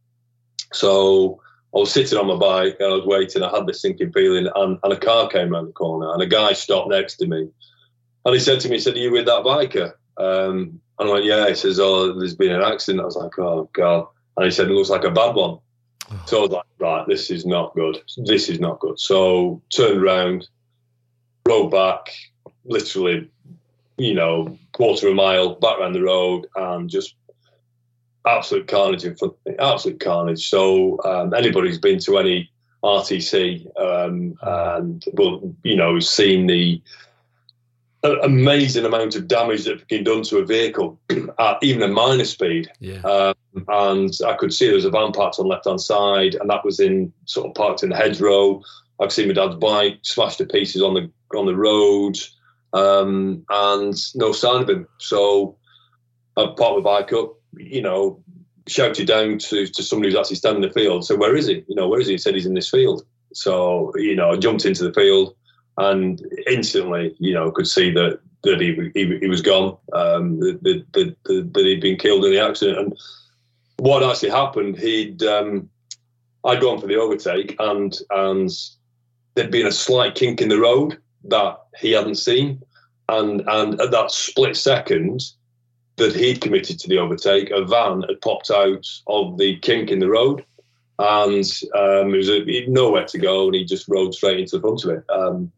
so I was sitting on my bike and I was waiting. I had this sinking feeling, and, and a car came around the corner, and a guy stopped next to me, and he said to me, "He said, Are you with that biker?" Um, and I went, yeah. He says, oh, there's been an accident. I was like, oh, God. And he said, it looks like a bad one. So I was like, right, this is not good. This is not good. So turned around, rode back, literally, you know, quarter of a mile back around the road and just absolute carnage in front of me, absolute carnage. So um, anybody who's been to any RTC um, and, well, you know, seen the amazing amount of damage that can done to a vehicle at even a minor speed. Yeah. Um, and I could see there was a van parked on the left hand side, and that was in sort of parked in the hedgerow. I've seen my dad's bike smashed to pieces on the on the road, um, and no sign of him. So I parked my bike up, you know, shouted down to, to somebody who's actually standing in the field. So where is he? You know, where is he? He said he's in this field. So you know, I jumped into the field and instantly, you know, could see that that he he, he was gone, um, that, that, that, that he'd been killed in the accident. And what actually happened, he'd um, I'd gone for the overtake, and and there'd been a slight kink in the road that he hadn't seen, and and at that split second that he'd committed to the overtake, a van had popped out of the kink in the road, and um, it was a, he nowhere to go, and he just rode straight into the front of it, um,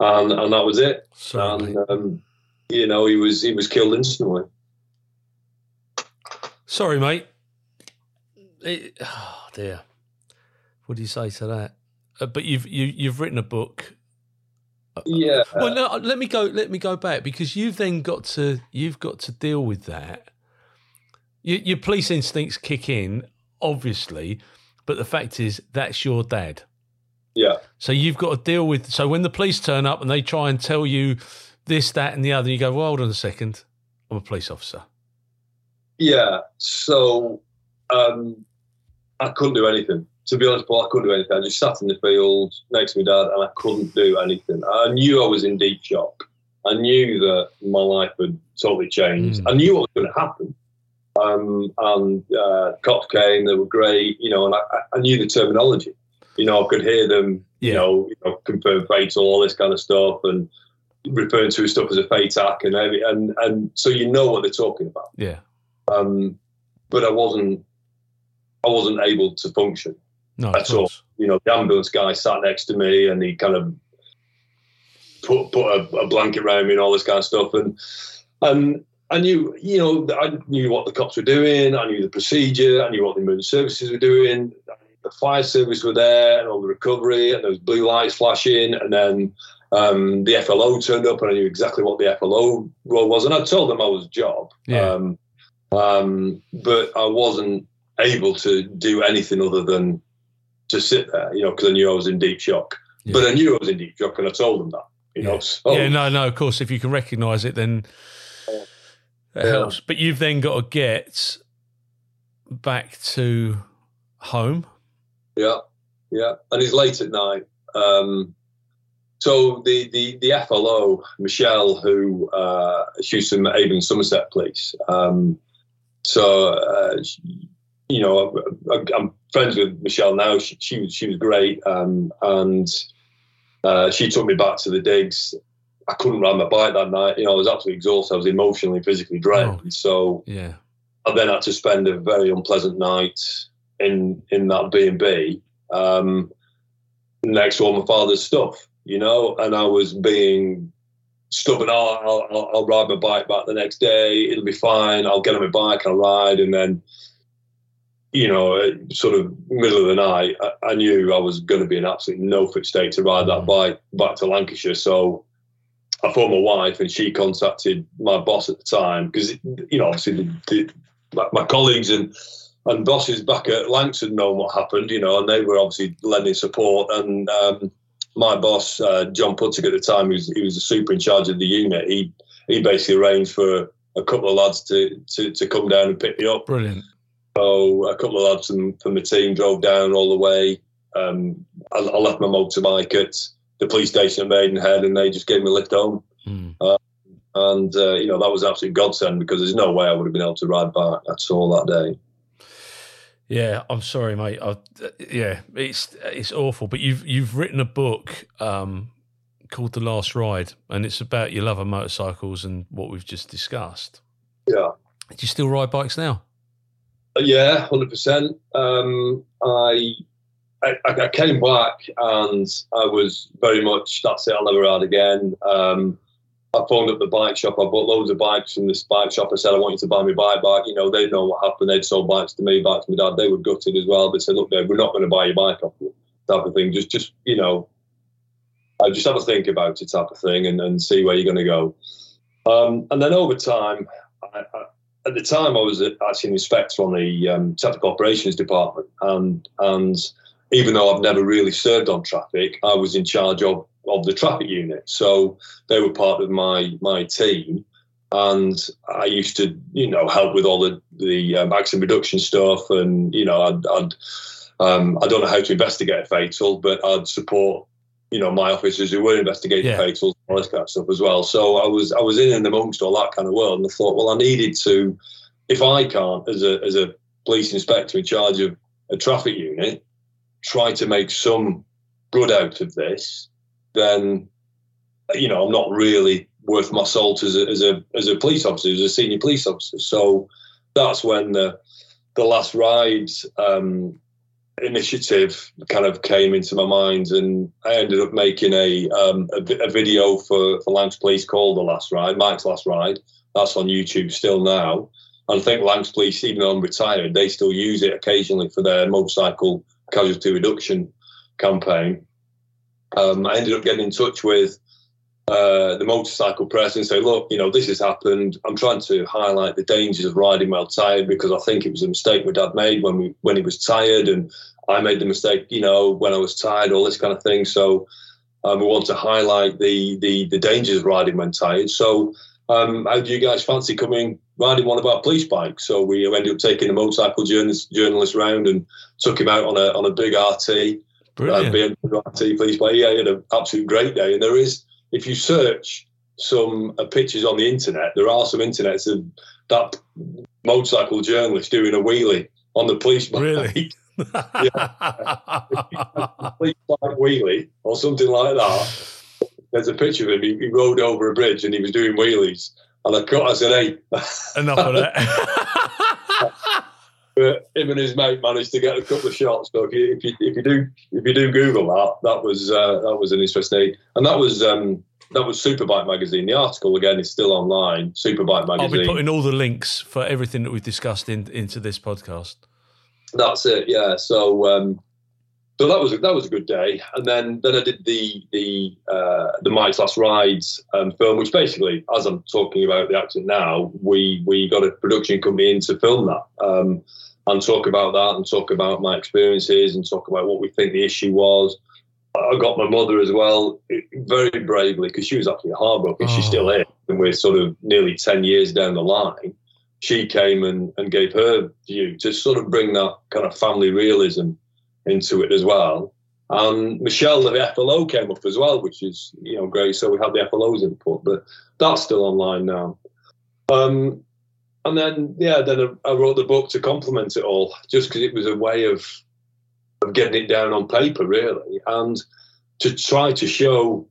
and and that was it. Sorry, and um, you know, he was he was killed instantly. Sorry, mate. It, oh dear. What do you say to that? Uh, but you've you, you've written a book. Yeah. Well, no. Let me go. Let me go back because you've then got to you've got to deal with that. Your, your police instincts kick in, obviously, but the fact is that's your dad. Yeah. So you've got to deal with. So when the police turn up and they try and tell you this, that, and the other, you go, "Well, hold on a second. I'm a police officer." Yeah. So um, I couldn't do anything. To be honest, Paul, I couldn't do anything. I just sat in the field next to my dad and I couldn't do anything. I knew I was in deep shock. I knew that my life had totally changed. Mm. I knew what was going to happen. Um, and uh, cops came, they were great, you know, and I, I knew the terminology. You know, I could hear them, you, Yeah. know, you know, confirm fatal, all this kind of stuff, and referring to stuff as a fatac, and every, and and so you know what they're talking about Yeah. um, but I wasn't I wasn't able to function. No, That's all. You know, the ambulance guy sat next to me and he kind of put put a, a blanket around me and all this kind of stuff, and and I knew you know I knew what the cops were doing, I knew the procedure, I knew what the emergency services were doing. The fire service were there and all the recovery, and there was blue lights flashing, and then um, the FLO turned up, and I knew exactly what the FLO role was, and I told them I was a job. Yeah. Um, um, but I wasn't able to do anything other than to sit there, you know, because I knew I was in deep shock. Yeah. But I knew I was in deep shock, and I told them that, you know. So, yeah, no, no. Of course, if you can recognise it, then that Yeah. helps. But you've then got to get back to home. yeah, yeah. And it's late at night. Um, so the, the, the FLO, Michelle, who uh, she was from Avon Somerset Police. Um, so, uh, she, you know, I, I'm friends with Michelle now. She, she, was, she was great. Um, and uh, she took me back to the digs. I couldn't ride my bike that night. You know, I was absolutely exhausted. I was emotionally, physically drained. So Yeah, I then had to spend a very unpleasant night in in that B and B um, next to all my father's stuff, you know. And I was being stubborn. Oh, I'll, I'll, I'll ride my bike back the next day. It'll be fine. I'll get on my bike. I'll ride, and then. You know, sort of middle of the night, I, I knew I was going to be in absolutely no fit state to ride that bike back to Lancashire. So I former wife, and she contacted my boss at the time because, you know, obviously the, the, my, my colleagues and and bosses back at Lancs had known what happened, you know, and they were obviously lending support. And um, my boss, uh, John Puttick at the time, he was, he was the super in charge of the unit. He he basically arranged for a couple of lads to, to, to come down and pick me up. brilliant. So a couple of lads from, from the team drove down all the way. Um, I, I left my motorbike at the police station at Minehead, and they just gave me a lift home. Hmm. And uh, you know that was absolute godsend because there's no way I would have been able to ride back at all that day. Yeah, I'm sorry, mate. I, yeah, it's it's awful. But you've you've written a book um, called The Last Ride, and it's about your love of motorcycles and what we've just discussed. Yeah. Do you still ride bikes now? Yeah, hundred percent. Um, I, I I came back and I was very much that's it. I'll never ride again. Um, I phoned up the bike shop. I bought loads of bikes from this bike shop. I said I want you to buy me bike back. You know, they know what happened. They'd sold bikes to me, bikes to my dad. They were gutted as well. They said, look, Dave, we're not going to buy your bike off you, type of thing. Just, just you know, I just have a think about it, type of thing, and, and see where you're going to go. Um, and then over time, I, I, at the time, I was actually an inspector on the um, technical operations department, and and even though I've never really served on traffic, I was in charge of of the traffic unit. So they were part of my my team, and I used to you know help with all the the um, accident reduction stuff, and you know I'd, I'd um, I don't know how to investigate a fatal, but I'd support you know my officers who were investigating Yeah. fatals, all this kind of stuff as well. So I was I was in and amongst all that kind of world, and I thought, well, I needed to, if I can't as a as a police inspector in charge of a traffic unit, try to make some good out of this, then you know I'm not really worth my salt as a, as a as a police officer, as a senior police officer. So that's when the the last ride um, initiative kind of came into my mind, and I ended up making a um, a, a, video for for Lancs Police called The Last Ride, Mike's Last Ride. That's on YouTube still now. And I think Lancs Police, even though I'm retired, they still use it occasionally for their motorcycle casualty reduction campaign. Um, I ended up getting in touch with uh, the motorcycle press and say, look, you know, this has happened. I'm trying to highlight the dangers of riding while tired because I think it was a mistake my dad made when we when he was tired, and I made the mistake, you know, when I was tired, all this kind of thing. So um, we want to highlight the the the dangers of riding when tired. So um, how do you guys fancy coming riding one of our police bikes? So we ended up taking a motorcycle journalist, journalist round and took him out on a on a big RT. Brilliant. Uh, RT police bike. Yeah, he had an absolute great day. And there is if you search some uh, pictures on the internet, there are some internets of that motorcycle journalist doing a wheelie on the police bike. Really? yeah. police bike wheelie or something like that. There's a picture of him. He, he, rode over a bridge and he was doing wheelies. And I, cut, I said, "Hey, enough of that." but him and his mate managed to get a couple of shots. So if you if you, if you do if you do Google that, that was uh, that was an interesting, and that was um, that was Superbike magazine. The article again is still online. Superbike magazine. I'll be putting all the links for everything that we've discussed in, into this podcast. That's it. Yeah. So um, so that was a, that was a good day, and then then I did the the uh, the Mike's Last Rides um, film, which basically, as I'm talking about the accident now, we we got a production company in to film that. Um, and talk about that and talk about my experiences and talk about what we think the issue was. I got my mother as well, very bravely, because she was actually heartbroken. Oh. She's still here, and we're sort of nearly 10 years down the line. She came and, and gave her view to sort of bring that kind of family realism into it as well. And Michelle, the FLO, came up as well, which is you know great. So we had the FLO's input, but that's still online now. Um, and then yeah, then I wrote the book to complement it all, just because it was a way of of getting it down on paper, really, and to try to show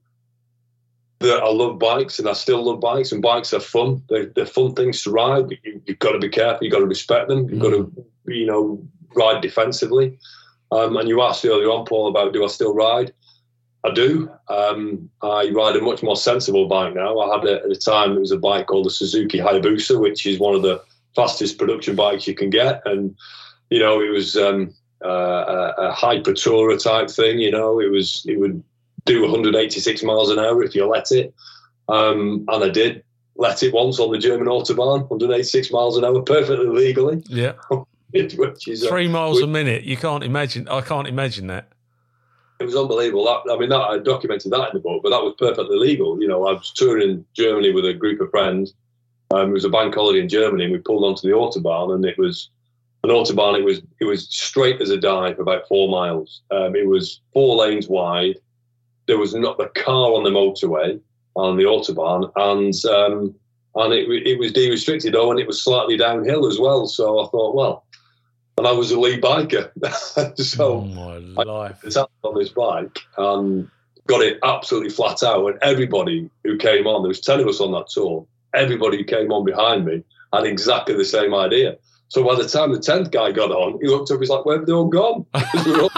that I love bikes and I still love bikes, and bikes are fun. They're, they're fun things to ride, but you, have got to be careful. You've got to respect them. You've mm. got to, you know, ride defensively. Um, and you asked earlier on, Paul, about do I still ride? I do. Um, I ride a much more sensible bike now. I had a, at the time it was a bike called the Suzuki Hayabusa, which is one of the fastest production bikes you can get, and you know it was um, uh, a, a hyper tourer type thing. You know, it was it would do 186 miles an hour if you let it, um, and I did let it once on the German autobahn, 186 miles an hour, perfectly legally. Yeah. three miles a minute. You can't imagine. I can't imagine that it was unbelievable. That, I mean, that, I documented that in the book, but that was perfectly legal. You know, I was touring Germany with a group of friends. Um, it was a bank holiday in Germany, and we pulled onto the autobahn, and it was an autobahn. It was it was straight as a die for about four miles. Um, it was four lanes wide. There was not a car on the motorway on the autobahn, and um, and it, it was de-restricted. Oh, and it was slightly downhill as well. So I thought, well, and I was a lead biker. so oh my life. I sat on this bike and got it absolutely flat out. And everybody who came on, there was 10 of us on that tour, everybody who came on behind me had exactly the same idea. So by the time the 10th guy got on, he looked up, he's like, where have they all gone? all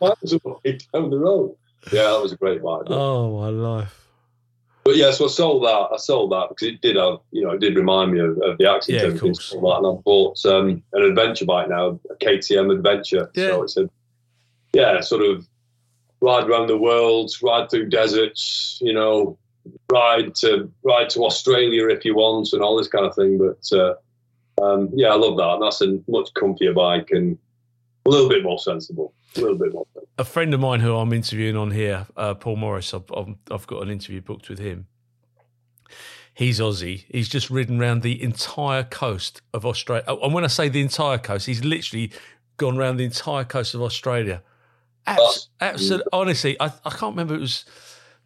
miles away down the road. Yeah, that was a great bike. Oh, my life. But yeah, so I sold that. I sold that because it did have, you know, it did remind me of, of the accident. Yeah, of course. And, and I bought um, an adventure bike now, a KTM Adventure. Yeah. So it's a, yeah, sort of ride around the world, ride through deserts, you know, ride to ride to Australia if you want, and all this kind of thing. But uh, um, yeah, I love that. And that's a much comfier bike and a little bit more sensible. A little bit more. A friend of mine who I'm interviewing on here, uh, Paul Morris, I've, I've got an interview booked with him. He's Aussie. He's just ridden around the entire coast of Australia. Oh, and when I say the entire coast, he's literally gone around the entire coast of Australia. Abs- absolutely, honestly, I, I can't remember. It was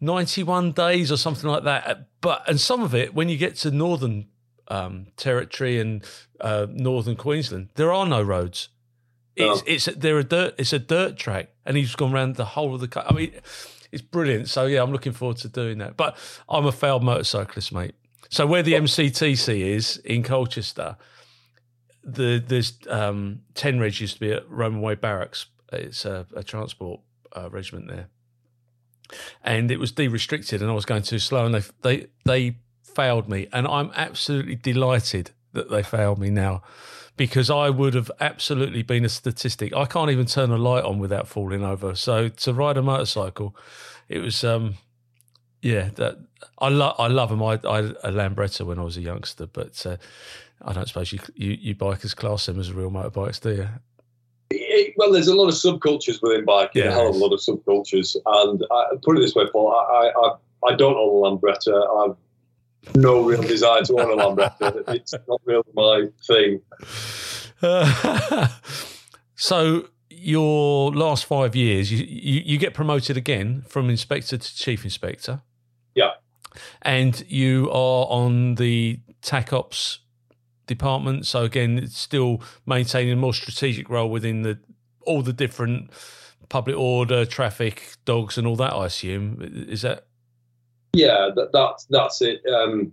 91 days or something like that. But and some of it, when you get to northern um, territory and uh, northern Queensland, there are no roads. It's, it's they're a dirt. It's a dirt track, and he's gone around the whole of the. I mean, it's brilliant. So yeah, I'm looking forward to doing that. But I'm a failed motorcyclist, mate. So where the MCTC is in Colchester, the there's um, ten reg used to be at Roman Way Barracks. It's a, a transport uh, regiment there, and it was de-restricted, and I was going too slow, and they they they failed me, and I'm absolutely delighted that they failed me now because I would have absolutely been a statistic. I can't even turn a light on without falling over. So to ride a motorcycle, it was um yeah that I love I love them. I, I had a Lambretta when I was a youngster, but uh, I don't suppose you, you you bikers class them as real motorbikes, do you? It, well, there's a lot of subcultures within biking, yeah, a hell of a lot of subcultures. And I, put it this way, Paul, I, I, I don't own a Lambretta. I've no real desire to own a Lambretta. it's not really my thing. Uh, so your last five years, you, you, you get promoted again from inspector to chief inspector. Yeah. And you are on the TAC Ops department. So again, it's still maintaining a more strategic role within the all the different public order, traffic, dogs, and all that. I assume is that yeah, that, that's that's it. Um,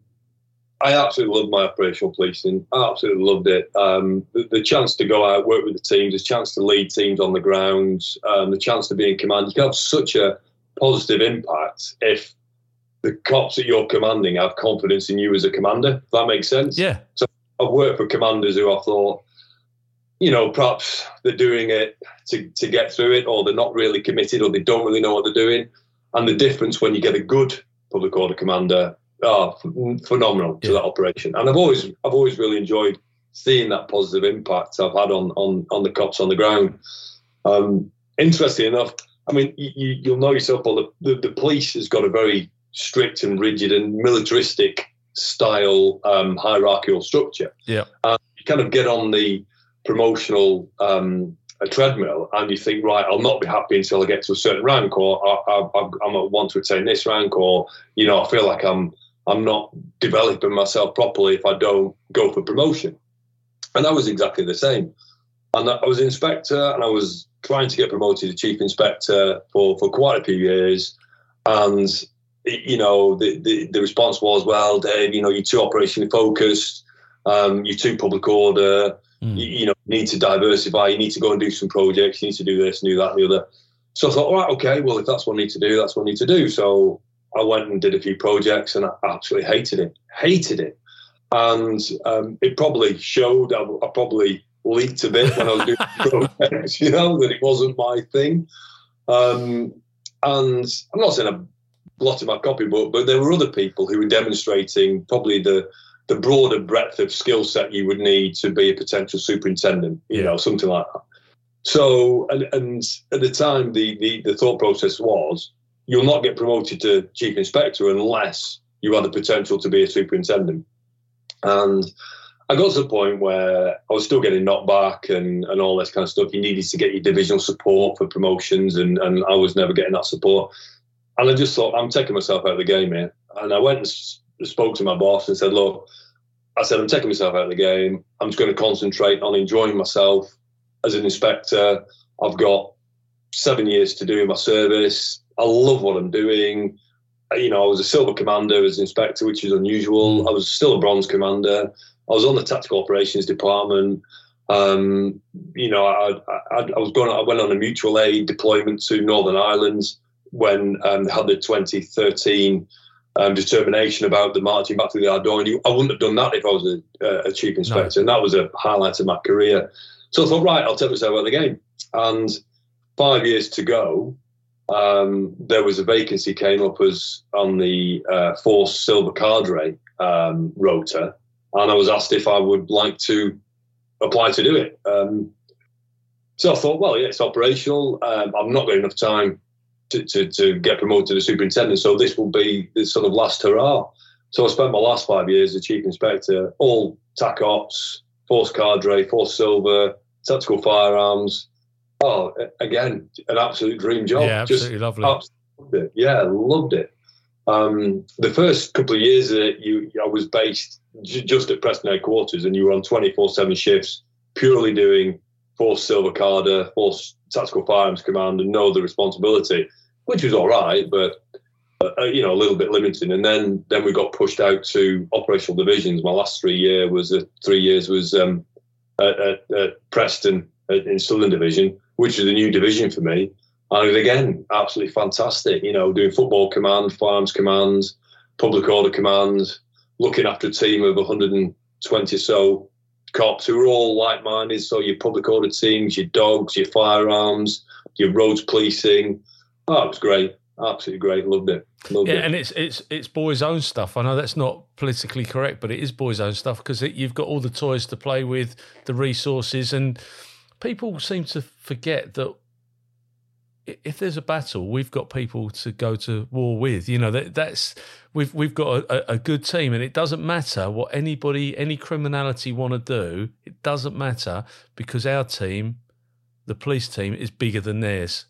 I absolutely love my operational policing. I absolutely loved it. Um, the, the, chance to go out, work with the teams, the chance to lead teams on the ground, um, the chance to be in command. You can have such a positive impact if the cops that you're commanding have confidence in you as a commander. If that makes sense. Yeah. So I've worked for commanders who I thought, you know, perhaps they're doing it to, to get through it, or they're not really committed, or they don't really know what they're doing. And the difference when you get a good public order commander are phenomenal to that operation. And I've always I've always really enjoyed seeing that positive impact I've had on on on the cops on the ground. Um, interesting enough, I mean, you, will know yourself, Paul, the, the, the, police has got a very strict and rigid and militaristic style um, hierarchical structure. Yeah. Uh, you kind of get on the promotional um, a treadmill and you think, right, I'll not be happy until I get to a certain rank, or I, I, I want to attain this rank, or you know, I feel like I'm I'm not developing myself properly if I don't go for promotion. And that was exactly the same. And I was inspector, and I was trying to get promoted to chief inspector for for quite a few years, and you know, the, the, the response was, well, Dave, you know, you're too operationally focused, um, you're too public order, Mm. You, you, know, you need to diversify. You need to go and do some projects. You need to do this and do that and the other. So I thought, all right, okay, well, if that's what I need to do, that's what I need to do. So I went and did a few projects and I absolutely hated it. Hated it. And um, it probably showed, I, I, probably leaked a bit when I was doing projects, you know, that it wasn't my thing. Um, and I'm not saying I blotted my copybook, but there were other people who were demonstrating probably the the broader breadth of skill set you would need to be a potential superintendent, you yeah. know, something like that. So, and, and at the time, the, the, the thought process was you'll not get promoted to chief inspector unless you have the potential to be a superintendent. And I got to the point where I was still getting knocked back and, and all this kind of stuff. You needed to get your divisional support for promotions, and, and I was never getting that support. And I just thought, I'm taking myself out of the game here. And I went and spoke to my boss and said, look, I said, I'm taking myself out of the game. I'm just going to concentrate on enjoying myself as an inspector. I've got seven years to do my service. I love what I'm doing. You know, I was a silver commander as inspector, which is unusual. I was still a bronze commander. I was on the tactical operations department. Um, you know, I, I, I, was going. I went on a mutual aid deployment to Northern Ireland when um, had the 2013 um, determination about the marching back to the Ardoyne. I wouldn't have done that if I was a, a chief inspector, no. and that was a highlight of my career. So I thought, right, I'll take myself out of the game. And five years to go, um, there was a vacancy came up as on the uh, Force Silver Cadre um, rota, and I was asked if I would like to apply to do it. Um, so I thought, well, yeah, it's operational. Um, I've not got enough time to, to, to get promoted to superintendent. So this will be the sort of last hurrah. So I spent my last five years as chief inspector, all TAC ops, force cadre, force silver, tactical firearms. Oh, again, an absolute dream job. Yeah, absolutely Just lovely. Absolutely loved yeah, loved it. Um, the first couple of years that you, I was based just at Preston headquarters, and you were on twenty four seven shifts, purely doing force silver Cadre, force tactical firearms command, and know the responsibility which was all right, but uh, you know a little bit limiting. And then then we got pushed out to operational divisions. My last three year was uh, three years was um, at, at, at, Preston in Southern Division, which is a new division for me. And again, absolutely fantastic. You know, doing football command, farms command, public order command, looking after a team of 120 so cops who are all like-minded. So your public order teams, your dogs, your firearms, your roads policing. Oh, it was great. Absolutely great. Loved it. Loved yeah, it. and it's it's it's boys' own stuff. I know that's not politically correct, but it is boys' own stuff because you've got all the toys to play with, the resources, and people seem to forget that if there's a battle, we've got people to go to war with. You know that that's we've we've got a, a, good team, and it doesn't matter what anybody any criminality want to do. It doesn't matter because our team, the police team, is bigger than theirs.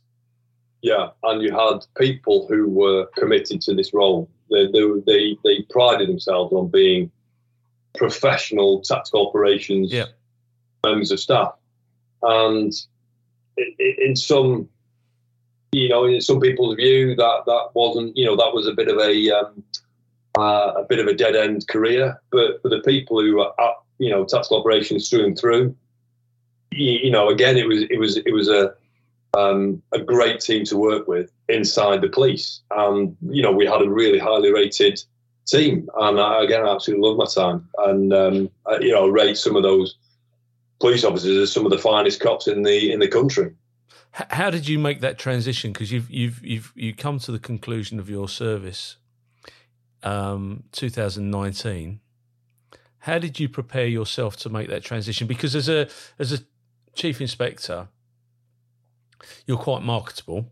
Yeah, and you had people who were committed to this role. They they they, they prided themselves on being professional tactical operations yeah. members of staff, and in some you know, in some people's view, that that wasn't, you know, that was a bit of a um, uh, a bit of a dead end career. But for the people who are, up, you know, tactical operations through and through, you, you know, again, it was it was it was a um, a great team to work with inside the police, and you know, we had a really highly rated team, and I, again, I absolutely love my time, and um, I, you know, I rate some of those police officers as some of the finest cops in the in the country. How did you make that transition? Because you've you've you've you come to the conclusion of your service, um, 2019. How did you prepare yourself to make that transition? Because as a as a chief inspector, you're quite marketable.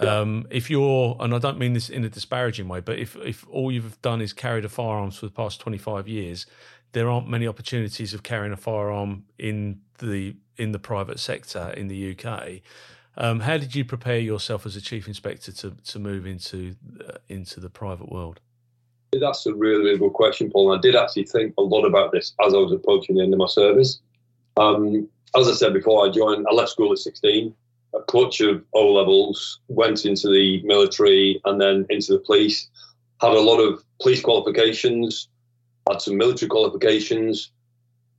Yeah. Um, if you're, and I don't mean this in a disparaging way, but if if all you've done is carried a firearms for the past 25 years, there aren't many opportunities of carrying a firearm in the in the private sector in the UK. Um, how did you prepare yourself as a chief inspector to to move into uh, into the private world? That's a really, really good question, Paul. And I did actually think a lot about this as I was approaching the end of my service. Um, as I said before, I joined. I left school at 16. A clutch of O levels, went into the military and then into the police. Had a lot of police qualifications, had some military qualifications,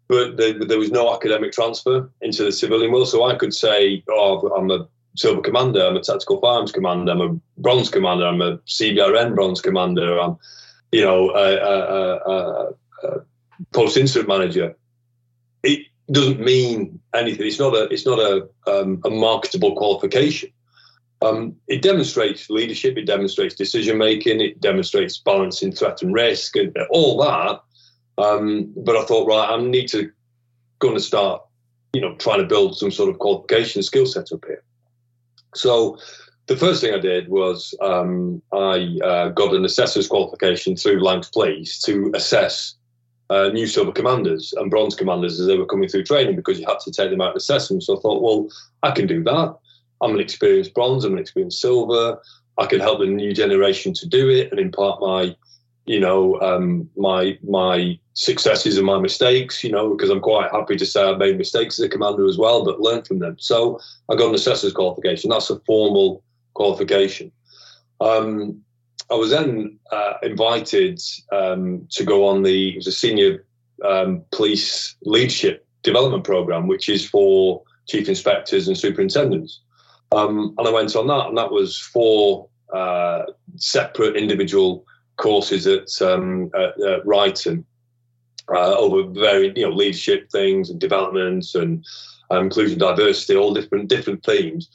but there, there, was no academic transfer into the civilian world. So I could say, oh, I'm a silver commander, I'm a tactical firearms commander, I'm a bronze commander, I'm a CBRN bronze commander, I'm, you know, a, a, a, a post incident manager. It doesn't mean anything. It's not a it's not a um, a marketable qualification. Um, it demonstrates leadership, it demonstrates decision making, it demonstrates balancing threat and risk, and all that. Um, but I thought, right, I need to going to start, you know, trying to build some sort of qualification skill set up here. So the first thing I did was um, I uh, got an assessor's qualification through Lancs Police to assess uh, new silver commanders and bronze commanders as they were coming through training because you had to take them out and assess them. So I thought, well, I can do that. I'm an experienced bronze, I'm an experienced silver. I can help the new generation to do it and impart my you know, um, my my successes and my mistakes, you know, because I'm quite happy to say I've made mistakes as a commander as well, but learned from them. So I got an assessor's qualification. That's a formal qualification. Um, I was then uh, invited um, to go on the it was a senior um, police leadership development program, which is for chief inspectors and superintendents. Um, and I went on that, and that was four uh, separate individual courses at, um, at, at uh, over very you know leadership things and developments and um, inclusion, diversity, all different different themes.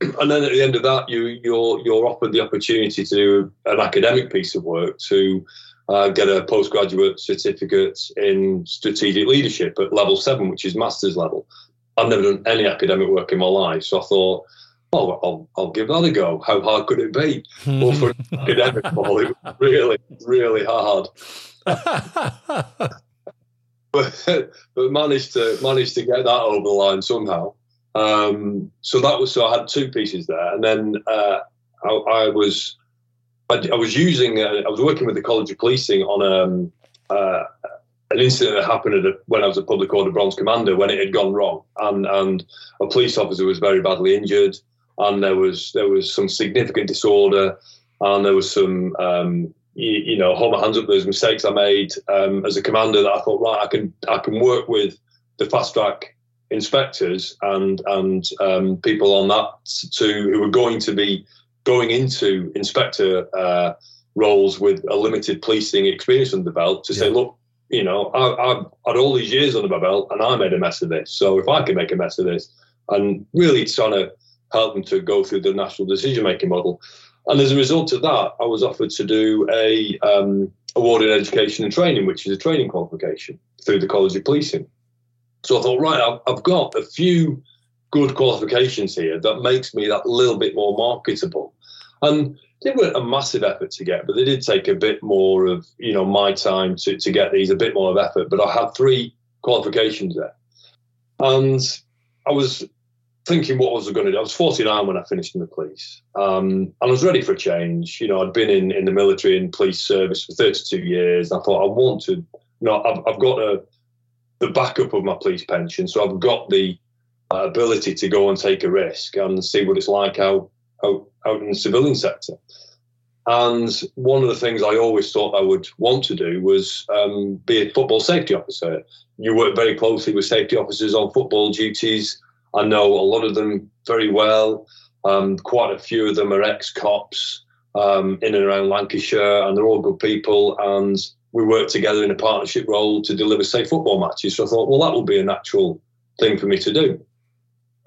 And then at the end of that, you you're you're offered the opportunity to do an academic piece of work to uh, get a postgraduate certificate in strategic leadership at level seven, which is master's level. I've never done any academic work in my life, so I thought oh, I'll, I'll give that a go. How hard could it be? well, for an academic ball, it was really, really hard. but, but managed to managed to get that over the line somehow. Um, so that was so I had two pieces there, and then uh, I, I, was I, I was using uh, I was working with the College of Policing on um, uh, an incident that happened a, when I was a public order bronze commander when it had gone wrong, and and a police officer was very badly injured and there was there was some significant disorder, and there was some um, you, you, know hold my hands up. Those mistakes I made um, as a commander that I thought right I can I can work with the fast track inspectors and and um, people on that to who were going to be going into inspector uh, roles with a limited policing experience under the belt to yeah. say, look, you know, I, have had all these years under my belt and I made a mess of this. So if I can make a mess of this, and really trying to help them to go through the national decision making model. And as a result of that, I was offered to do a um, award in education and training, which is a training qualification through the College of Policing. So I thought, right, I've, got a few good qualifications here that makes me that little bit more marketable. And they weren't a massive effort to get, but they did take a bit more of you know my time to, to get these, a bit more of effort. But I had three qualifications there, and I was thinking what was I going to do. I was 49 when I finished in the police, um, and I was ready for a change. You know, I'd been in, in the military and police service for 32 years. I thought I want to. You know, I've, I've got a the backup of my police pension, so I've got the uh, ability to go and take a risk and see what it's like out out, out in the civilian sector. And one of the things I always thought I would want to do was um, be a football safety officer. You work very closely with safety officers on football duties. I know a lot of them very well. Um, quite a few of them are ex cops um, in and around Lancashire, and they're all good people. And we work together in a partnership role to deliver safe football matches. So I thought, well, that would be a natural thing for me to do.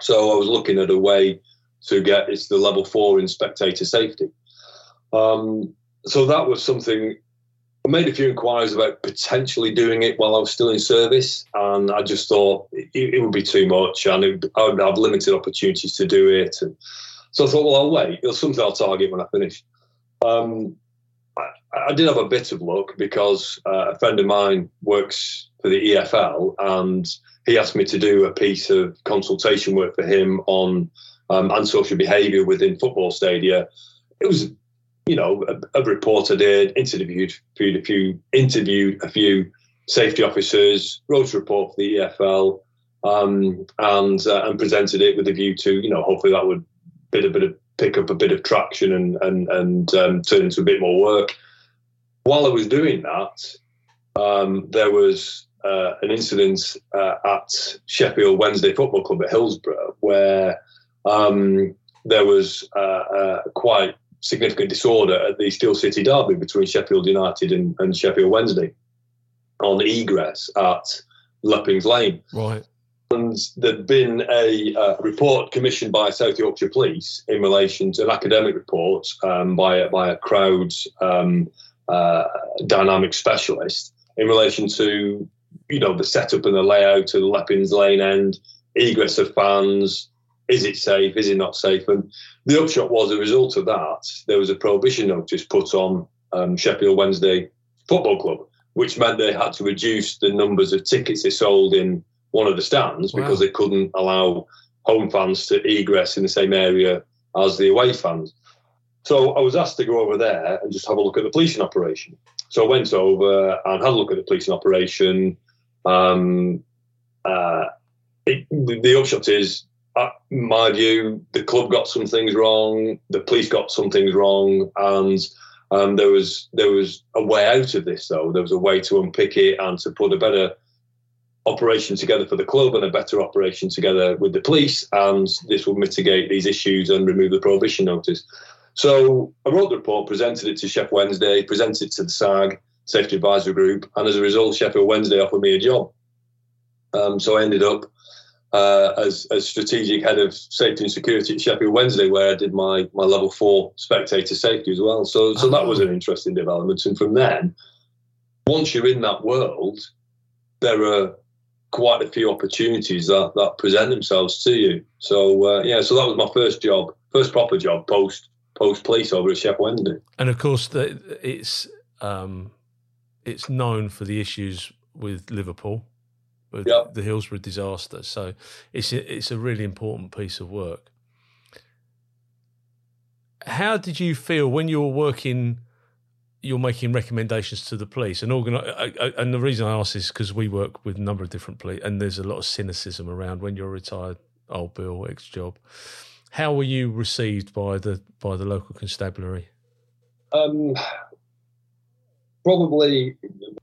So I was looking at a way to get it's the level four in spectator safety. Um, so that was something. I made a few inquiries about potentially doing it while I was still in service, and I just thought it, it would be too much, and it, I would have limited opportunities to do it. And so I thought, well, I'll wait. It's something I'll target when I finish. Um, I, I, did have a bit of luck because uh, a friend of mine works for the EFL, and he asked me to do a piece of consultation work for him on um, antisocial behaviour within football stadia. It was, you know, a, reporter did interviewed, interviewed a few interviewed a few safety officers, wrote a report for the EFL, um, and uh, and presented it with a view to, you know, hopefully that would bit a bit of pick up a bit of traction and and and um, turn into a bit more work. While I was doing that, um, there was uh, an incident uh, at Sheffield Wednesday Football Club at Hillsborough where um, there was uh, uh, quite significant disorder at the Steel City derby between Sheffield United and, and Sheffield Wednesday on egress at Leppings Lane. Right. And there'd been a uh, report commissioned by South Yorkshire Police in relation to an academic report um, by, a, by a crowds um, uh, dynamic specialist in relation to, you know, the setup and the layout of Leppings Lane end, egress of fans, is it safe? Is it not safe? And the upshot was, a result of that, there was a prohibition notice put on um, Sheffield Wednesday Football Club, which meant they had to reduce the numbers of tickets they sold in one of the stands wow. because they couldn't allow home fans to egress in the same area as the away fans. So I was asked to go over there and just have a look at the policing operation. So I went over and had a look at the policing operation. Um, uh, it, the upshot is uh, my view, the club got some things wrong, the police got some things wrong, and um, there was there was a way out of this. Though there was a way to unpick it and to put a better operation together for the club and a better operation together with the police, and this will mitigate these issues and remove the prohibition notice. So I wrote the report, presented it to Sheff Wednesday, presented it to the SAG Safety Advisory Group, and as a result, Sheffield Wednesday offered me a job. Um, so I ended up uh, as, as strategic head of safety and security at Sheffield Wednesday, where I did my, my level four spectator safety as well. So, so that was an interesting development. And from then, once you're in that world, there are quite a few opportunities that, that present themselves to you. So, uh, yeah, so that was my first job, first proper job post post police over at Sheffield Wednesday. And of course, the, it's um, it's known for the issues with Liverpool with yep. the Hillsborough disaster. So it's a, it's a really important piece of work. How did you feel when you were working? You're making recommendations to the police and organize. Uh, uh, uh, and the reason I ask is because we work with a number of different police, and there's a lot of cynicism around when you're retired, old Bill, ex job. How were you received by the by the local constabulary? Um, probably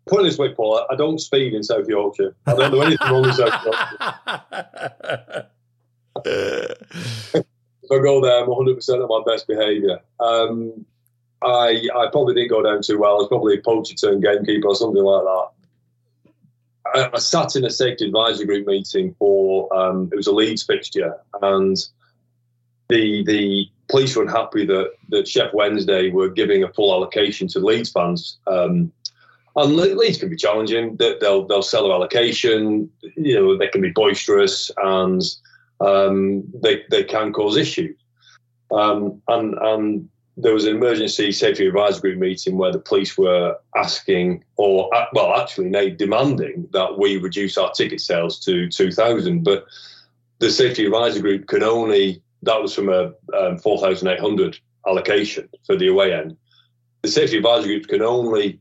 put it this way, Paul. I don't speed in South Yorkshire. I don't know anything wrong with South Yorkshire. if I go there, I'm 100 percent on my best behaviour. Um, I I probably didn't go down too well. I was probably a poacher turned gamekeeper or something like that. I, I sat in a safety advisory group meeting for um, it was a Leeds fixture, and the the police were unhappy that that Sheff Wednesday were giving a full allocation to Leeds fans. Um, and Leeds can be challenging. They'll they'll sell their allocation. You know they can be boisterous and um, they they can cause issues. Um, and and there was an emergency safety advisory group meeting where the police were asking, or uh, well, actually, they demanding that we reduce our ticket sales to two thousand. But the safety advisory group could only that was from a um, 4,800 allocation for the away end. The safety advisory group can only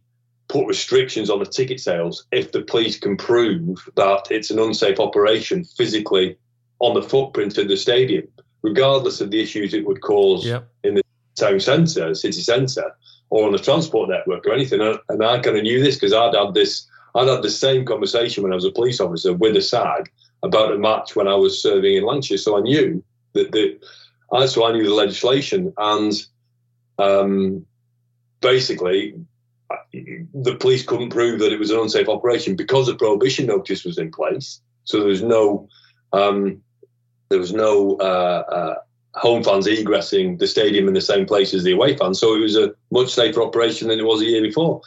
put restrictions on the ticket sales if the police can prove that it's an unsafe operation physically on the footprint of the stadium, regardless of the issues it would cause yep. in the town centre, city centre, or on the transport network or anything. And I kind of knew this because I'd had this, I'd had the same conversation when I was a police officer with a SAG about a match when I was serving in Lancashire. So I knew that the, the so I knew the legislation, and um, basically, the police couldn't prove that it was an unsafe operation because the prohibition notice was in place. So there was no um, there was no uh, uh, home fans egressing the stadium in the same place as the away fans. So it was a much safer operation than it was a year before.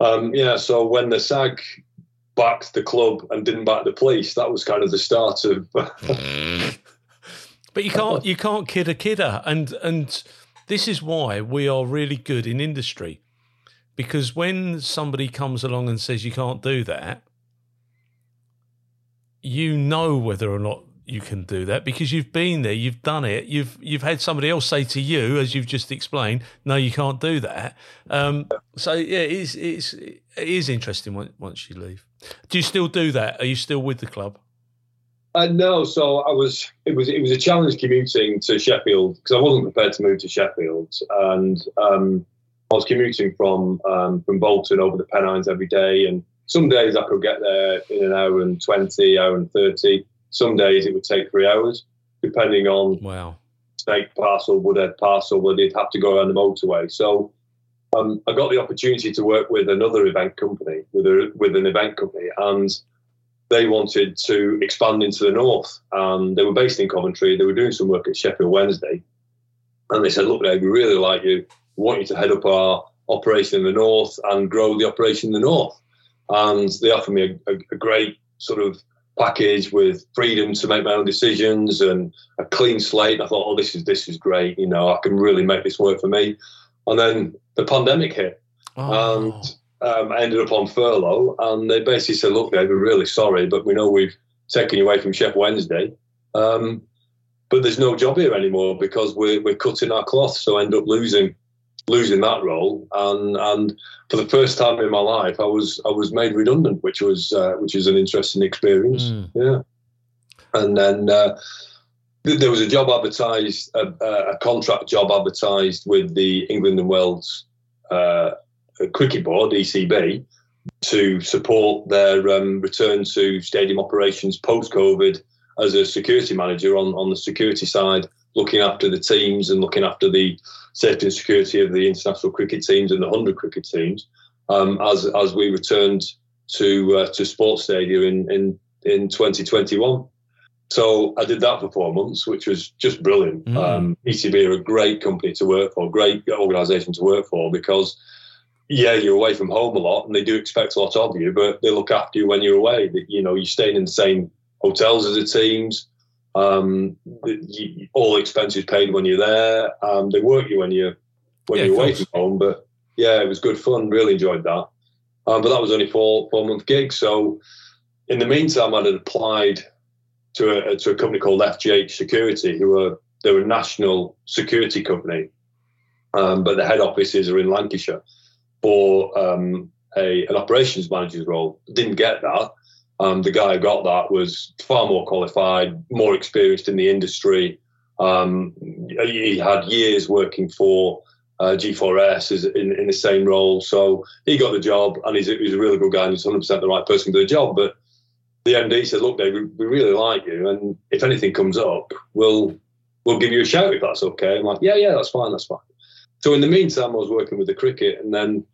Um, yeah, so when the SAG backed the club and didn't back the police, that was kind of the start of But you can't you can't kid a kidder, and and this is why we are really good in industry, because when somebody comes along and says you can't do that, you know whether or not you can do that because you've been there, you've done it, you've you've had somebody else say to you, as you've just explained, no, you can't do that. Um, so yeah, it's it's it is interesting once you leave. Do you still do that? Are you still with the club? Uh, no, so I was. It was. It was a challenge commuting to Sheffield because I wasn't prepared to move to Sheffield, and um, I was commuting from um, from Bolton over the Pennines every day. And some days I could get there in an hour and twenty, hour and thirty. Some days it would take three hours, depending on wow Snake Pass, Woodhead Pass, where they'd have to go around the motorway. So um, I got the opportunity to work with another event company, with a with an event company, and they wanted to expand into the north. And they were based in Coventry. They were doing some work at Sheffield Wednesday. And they said, look, Dave, we really like you. Want you to head up our operation in the north and grow the operation in the north. And they offered me a, a, a great sort of package with freedom to make my own decisions and a clean slate. I thought, oh, this is this is great. You know, I can really make this work for me. And then the pandemic hit, oh. and um, I ended up on furlough, and they basically said, "Look, Dave, we're really sorry, but we know we've taken you away from Sheff Wednesday, um, but there's no job here anymore because we're we're cutting our cloth." So I end up losing losing that role, and and for the first time in my life, I was I was made redundant, which was uh, which is an interesting experience. Mm. Yeah, and then. Uh, there was a job advertised, a, a, contract job advertised with the England and Wales uh, cricket board, ECB, to support their um, return to stadium operations post COVID as a security manager on, on the security side, looking after the teams and looking after the safety and security of the international cricket teams and the 100 cricket teams um, as, as we returned to uh, to Sports Stadium in, in, in 2021. So I did that for four months, which was just brilliant. Mm. Um, ECB are a great company to work for, great organisation to work for because yeah, you're away from home a lot, and they do expect a lot of you, but they look after you when you're away. You know, you're staying in the same hotels as the teams. Um, you, all expenses paid when you're there. Um, they work you when you're when yeah, you're away from home. But yeah, it was good fun. Really enjoyed that. Um, but that was only four four month gig. So in the meantime, I had applied to a to a company called FGH Security, who were they were a national security company, um, but the head offices are in Lancashire for um, a, an operations manager's role. Didn't get that. Um, the guy who got that was far more qualified, more experienced in the industry, Um, he had years working for uh, G4S in, in the same role. So he got the job and he's a, he's a really good guy and he's 100% the right person for the job. But the MD said, look, Dave, we, we really like you. And if anything comes up, we'll, we'll give you a shout if that's okay. I'm like, yeah, yeah, that's fine, that's fine. So in the meantime, I was working with the cricket and then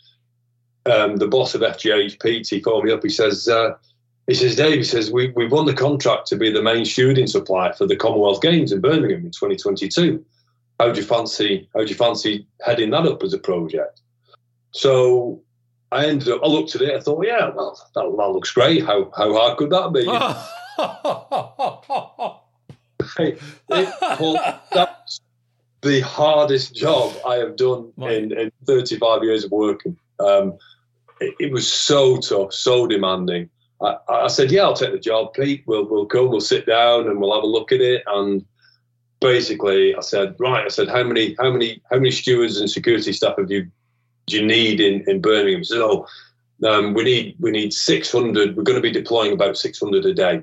um, the boss of FGH, Pete, he called me up. He says, uh, he says, Dave, he says, we, we've won the contract to be the main shooting supplier for the Commonwealth Games in Birmingham in 2022 how do you fancy how do you fancy heading that up as a project? So I ended up I looked at it, I thought, yeah, well that, that looks great. How how hard could that be? it, well, that's the hardest job I have done in, in 35 years of working. Um, it, it, was so tough, so demanding. I, I, said, yeah, I'll take the job, Pete. We'll, we'll come, we'll sit down and we'll have a look at it. And basically, I said, right, I said, how many, how many, how many stewards and security staff have you do you need in, in Birmingham? He So um, we need we need 600. We're going to be deploying about 600 a day.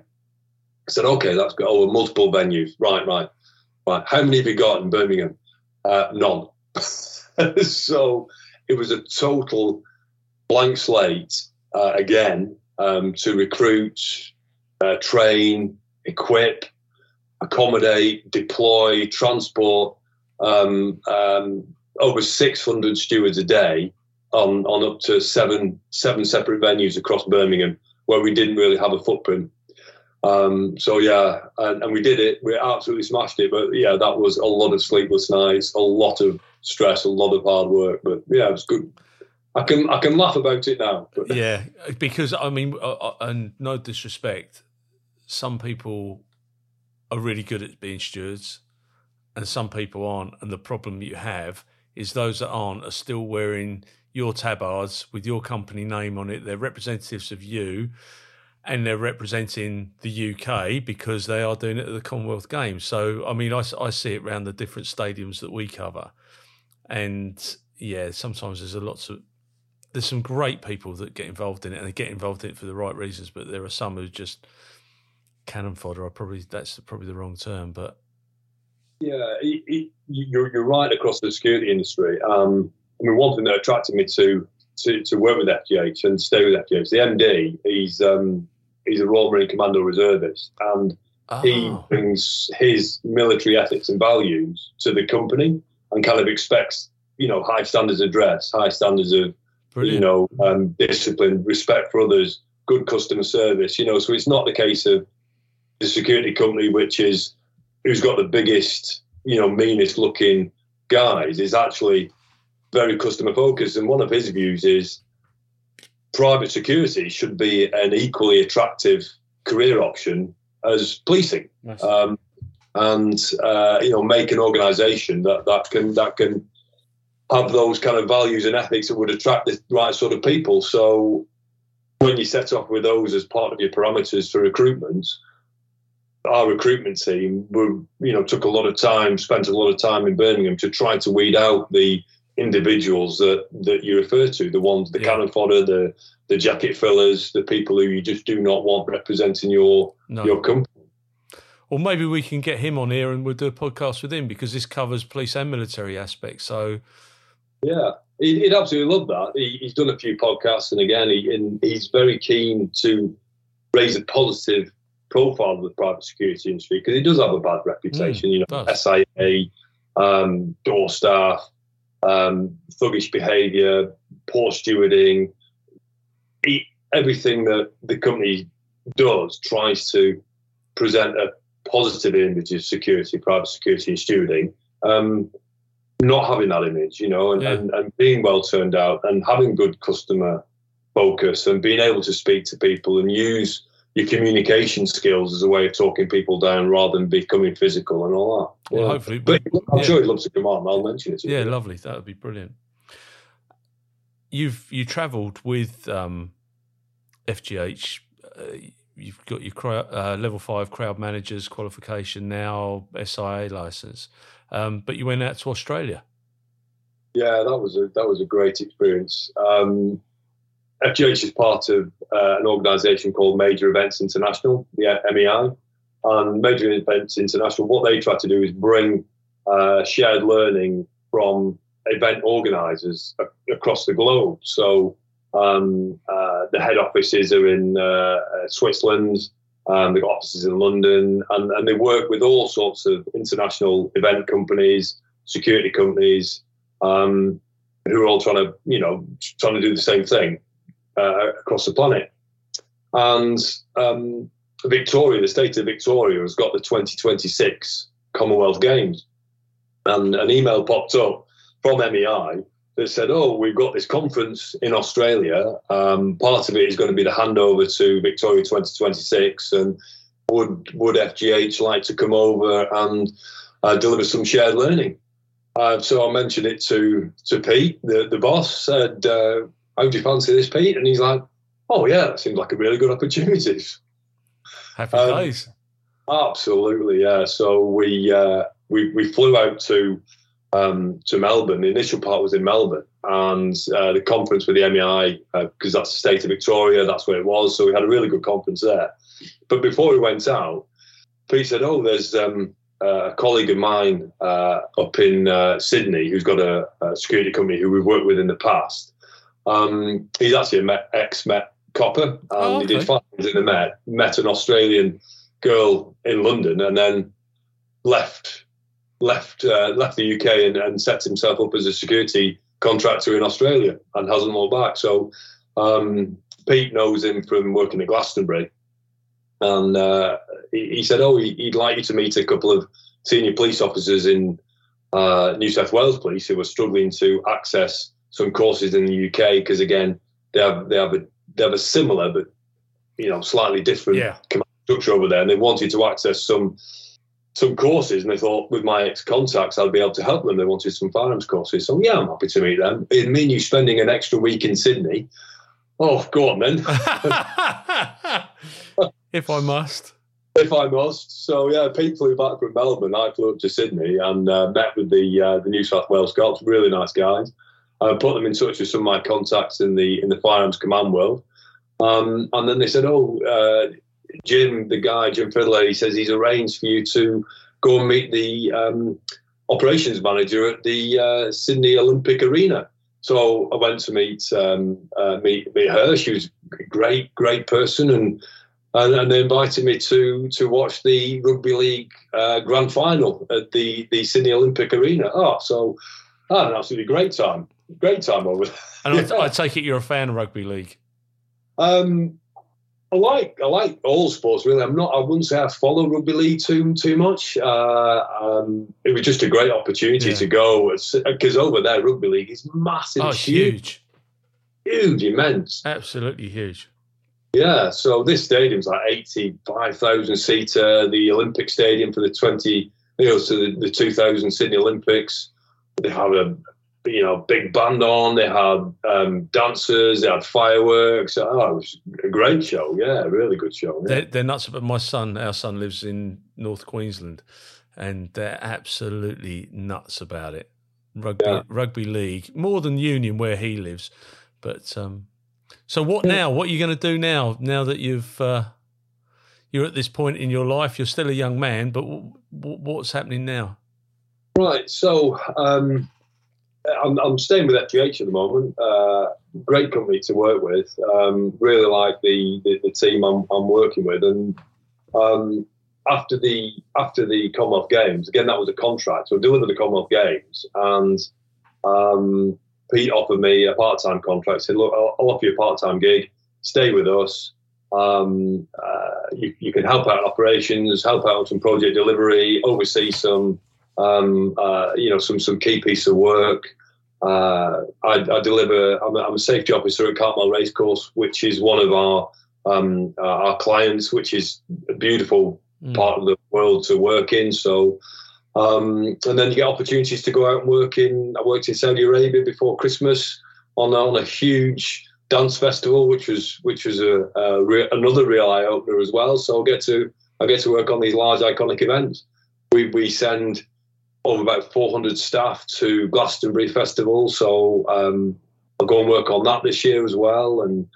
I said, okay, that's good. Oh, multiple venues. Right, right, right. How many have you got in Birmingham? Uh, none. so it was a total blank slate uh, again um, to recruit, uh, train, equip, accommodate, deploy, transport um, um, over 600 stewards a day on, on up to seven seven separate venues across Birmingham where we didn't really have a footprint. Um, so yeah, and, and, we did it. We absolutely smashed it. But yeah, that was a lot of sleepless nights, a lot of stress, a lot of hard work. But yeah, it was good. I can I can laugh about it now. But. Yeah, because I mean, uh, uh, and no disrespect, some people are really good at being stewards, and some people aren't. And the problem you have is those that aren't are still wearing your tabards with your company name on it. They're representatives of you, and they're representing the UK because they are doing it at the Commonwealth Games. So, I mean, I, I see it around the different stadiums that we cover, and yeah, sometimes there's a lots of there's some great people that get involved in it and they get involved in it for the right reasons, but there are some who just cannon fodder. I probably that's probably the wrong term, but yeah, it, it, you're you're right across the security industry. Um, I mean, one thing that attracted me to to, to work with FGH and stay with FGH, the MD, he's um, he's a Royal Marine Commando reservist, and oh. he brings his military ethics and values to the company, and kind of expects you know high standards of dress, high standards of Brilliant. you know um, discipline, respect for others, good customer service. You know, so it's not the case of the security company, which is who's got the biggest, you know, meanest looking guys, is actually very customer focused. And one of his views is private security should be an equally attractive career option as policing. Nice. Um, and uh, you know, make an organisation that, that can that can have those kind of values and ethics that would attract the right sort of people. So when you set off with those as part of your parameters for recruitment, our recruitment team were, you know, took a lot of time, spent a lot of time in Birmingham to try to weed out the individuals that, that you refer to, the ones, the yeah. cannon fodder, the the jacket fillers, the people who you just do not want representing your no. your company. Well, maybe we can get him on here and we'll do a podcast with him because this covers police and military aspects. So, yeah, he'd, absolutely love that. He, he's done a few podcasts, and again, he, and he's very keen to raise a positive profile of the private security industry because it does have a bad reputation. Mm, you know, does. SIA, um, door staff, um, thuggish behaviour, poor stewarding, everything that the company does tries to present a positive image of security, private security, and stewarding. Um, not having that image, you know, and, yeah. and, and being well turned out and having good customer focus and being able to speak to people and use your communication skills as a way of talking people down rather than becoming physical and all that. Well, hopefully, but I'm yeah. sure he'd love to come on. I'll mention it. yeah, you. lovely. That would be brilliant. You've you travelled with um, FGH. Uh, you've got your uh, level five crowd managers qualification now, SIA license, um, but you went out to Australia. Yeah, that was a that was a great experience. Um, FGH is part of uh, an organisation called Major Events International, the MEI, and Major Events International, what they try to do is bring uh, shared learning from event organisers across the globe. So um, uh, the head offices are in uh, uh, Switzerland. Um, they've got offices in London, and, and they work with all sorts of international event companies, security companies, um, who are all trying to, you know, trying to do the same thing uh, across the planet. And um, Victoria, the state of Victoria, has got the 2026 Commonwealth Games, and an email popped up from MEI that said, "Oh, we've got this conference in Australia. Um, part of it is going to be the handover to Victoria 2026, and would would FGH like to come over and uh, deliver some shared learning?" Uh, so I mentioned it to to Pete, the the boss. Said, uh, "How do you fancy this, Pete?" And he's like, "Oh yeah, that seems like a really good opportunity." Happy um, days. Absolutely, yeah. So we uh, we we flew out to um, to Melbourne. The initial part was in Melbourne, and uh, the conference with the MEI, because uh, that's the state of Victoria, that's where it was. So we had a really good conference there. But before we went out, Pete said, "Oh, there's um, a colleague of mine uh, up in uh, Sydney who's got a, a, security company who we've worked with in the past. Um, he's actually an ex Met copper, and oh, okay. he did years in the Met. Met an Australian girl in London, and then left left uh, left the UK and, and set himself up as a security contractor in Australia and hasn't looked back. So um, Pete knows him from working at Glastonbury, and uh, he, he, said, "Oh, he'd like you to meet a couple of senior police officers in uh, New South Wales Police who are struggling to access some courses in the UK because again they have they have a they have a similar but you know slightly different yeah. structure over there, and they wanted to access some." Some courses and they thought with my ex contacts I'd be able to help them. They wanted some firearms courses. So yeah, I'm happy to meet them. It mean you spending an extra week in Sydney. Oh, go on then. if I must. If I must. So yeah, Pete flew back from Melbourne. I flew up to Sydney and uh, met with the uh, the New South Wales Cops. Really nice guys. I put them in touch with some of my contacts in the in the firearms command world. Um, and then they said, "Oh, uh, Jim, the guy, Jim Fiddler, he says he's arranged for you to go and meet the um, operations manager at the uh, Sydney Olympic Arena. So I went to meet um, uh, meet meet her. She was a great, great person, and and, and they invited me to to watch the rugby league uh, grand final at the the Sydney Olympic Arena. Oh, so I had an absolutely great time, great time over there. And I, I take it you're a fan of rugby league. Um, I like I like all sports really. I'm not. I wouldn't say I follow rugby league too too much. Uh, um, it was just a great opportunity yeah. to go because over there rugby league is massive, oh, huge, huge, immense, absolutely huge. Yeah. So this stadium's like eighty five thousand seater. The Olympic Stadium for the twenty, you know, so the, the two thousand Sydney Olympics. They have a you know, big band on. They had um, dancers. They had fireworks. Oh, it was a great show. Yeah, really good show. Yeah. They're, they're nuts. But my son, our son, lives in North Queensland, and they're absolutely nuts about it. Rugby, yeah. rugby league, more than Union where he lives. But um, so what now? What are you going to do now? Now that you've uh, you're at this point in your life, you're still a young man, but w- w- what's happening now? Right. So um, I'm, I'm staying with FGH at the moment. Uh, great company to work with. Um, really like the, the, the team I'm, I'm, working with. And um, after the after the Commonwealth Games, again that was a contract. So I delivered the Commonwealth Games, and um, Pete offered me a part time contract. Said, "Look, I'll, I'll, offer you a part time gig. Stay with us. Um, uh, you, you, can help out operations, help out on some project delivery, oversee some." Um, uh, you know, some some key piece of work. Uh, I, I, deliver. I'm a, I'm a, safety officer at Cartmel Racecourse, which is one of our um, uh, our clients, which is a beautiful mm. part of the world to work in. So, um, and then you get opportunities to go out and work in. I worked in Saudi Arabia before Christmas on on a huge dance festival, which was which was a, a re- another real eye opener as well. So I get to I get to work on these large iconic events. We we send of about 400 staff to Glastonbury Festival. So um, I'll go and work on that this year as well. And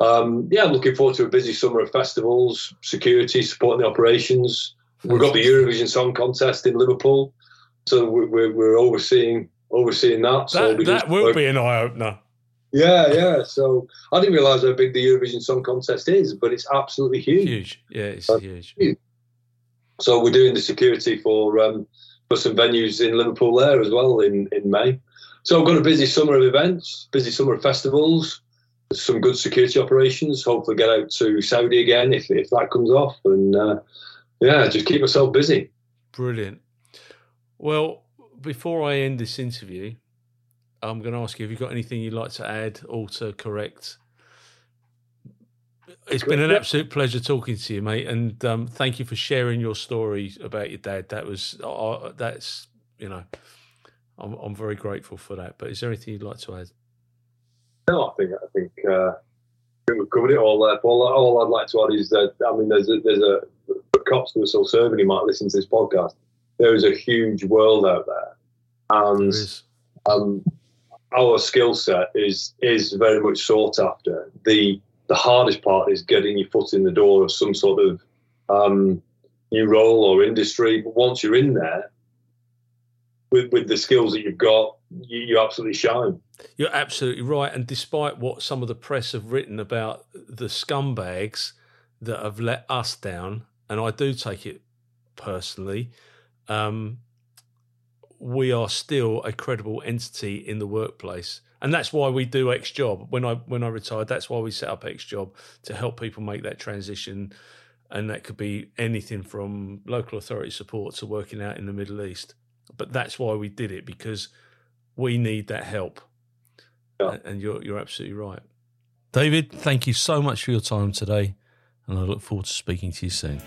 um, yeah, I'm looking forward to a busy summer of festivals, security, supporting the operations. We've got the Eurovision Song Contest in Liverpool, so we're, we're overseeing overseeing that. That, so that will be an eye opener. Yeah, yeah. So I didn't realise how big the Eurovision Song Contest is, but it's absolutely huge. Huge, yeah, it's uh, huge. So we're doing the security for um, for some venues in Liverpool there as well in in May. So I've got a busy summer of events, busy summer of festivals, some good security operations. Hopefully, get out to Saudi again if if that comes off, and uh, yeah, just keep myself busy. Brilliant. Well, before I end this interview, I'm going to ask you: Have you got anything you'd like to add, alter, correct? It's been an absolute pleasure talking to you, mate, and um, thank you for sharing your story about your dad. That was uh, that's you know, I'm I'm very grateful for that. But is there anything you'd like to add? No, I think I think uh, we've covered it all there. All, all I'd like to add is that I mean, there's a, there's a cops who are still serving who might listen to this podcast. There is a huge world out there, and um, our skill set is is very much sought after. The the hardest part is getting your foot in the door of some sort of um, new role or industry. But once you're in there, with with the skills that you've got, you, you absolutely shine. You're absolutely right. And despite what some of the press have written about the scumbags that have let us down, and I do take it personally, um, we are still a credible entity in the workplace. And that's why we do X Job. When I when I retired, that's why we set up X Job to help people make that transition. And that could be anything from local authority support to working out in the Middle East. But that's why we did it because we need that help. Yeah. And you're you're absolutely right. David, thank you so much for your time today, and I look forward to speaking to you soon.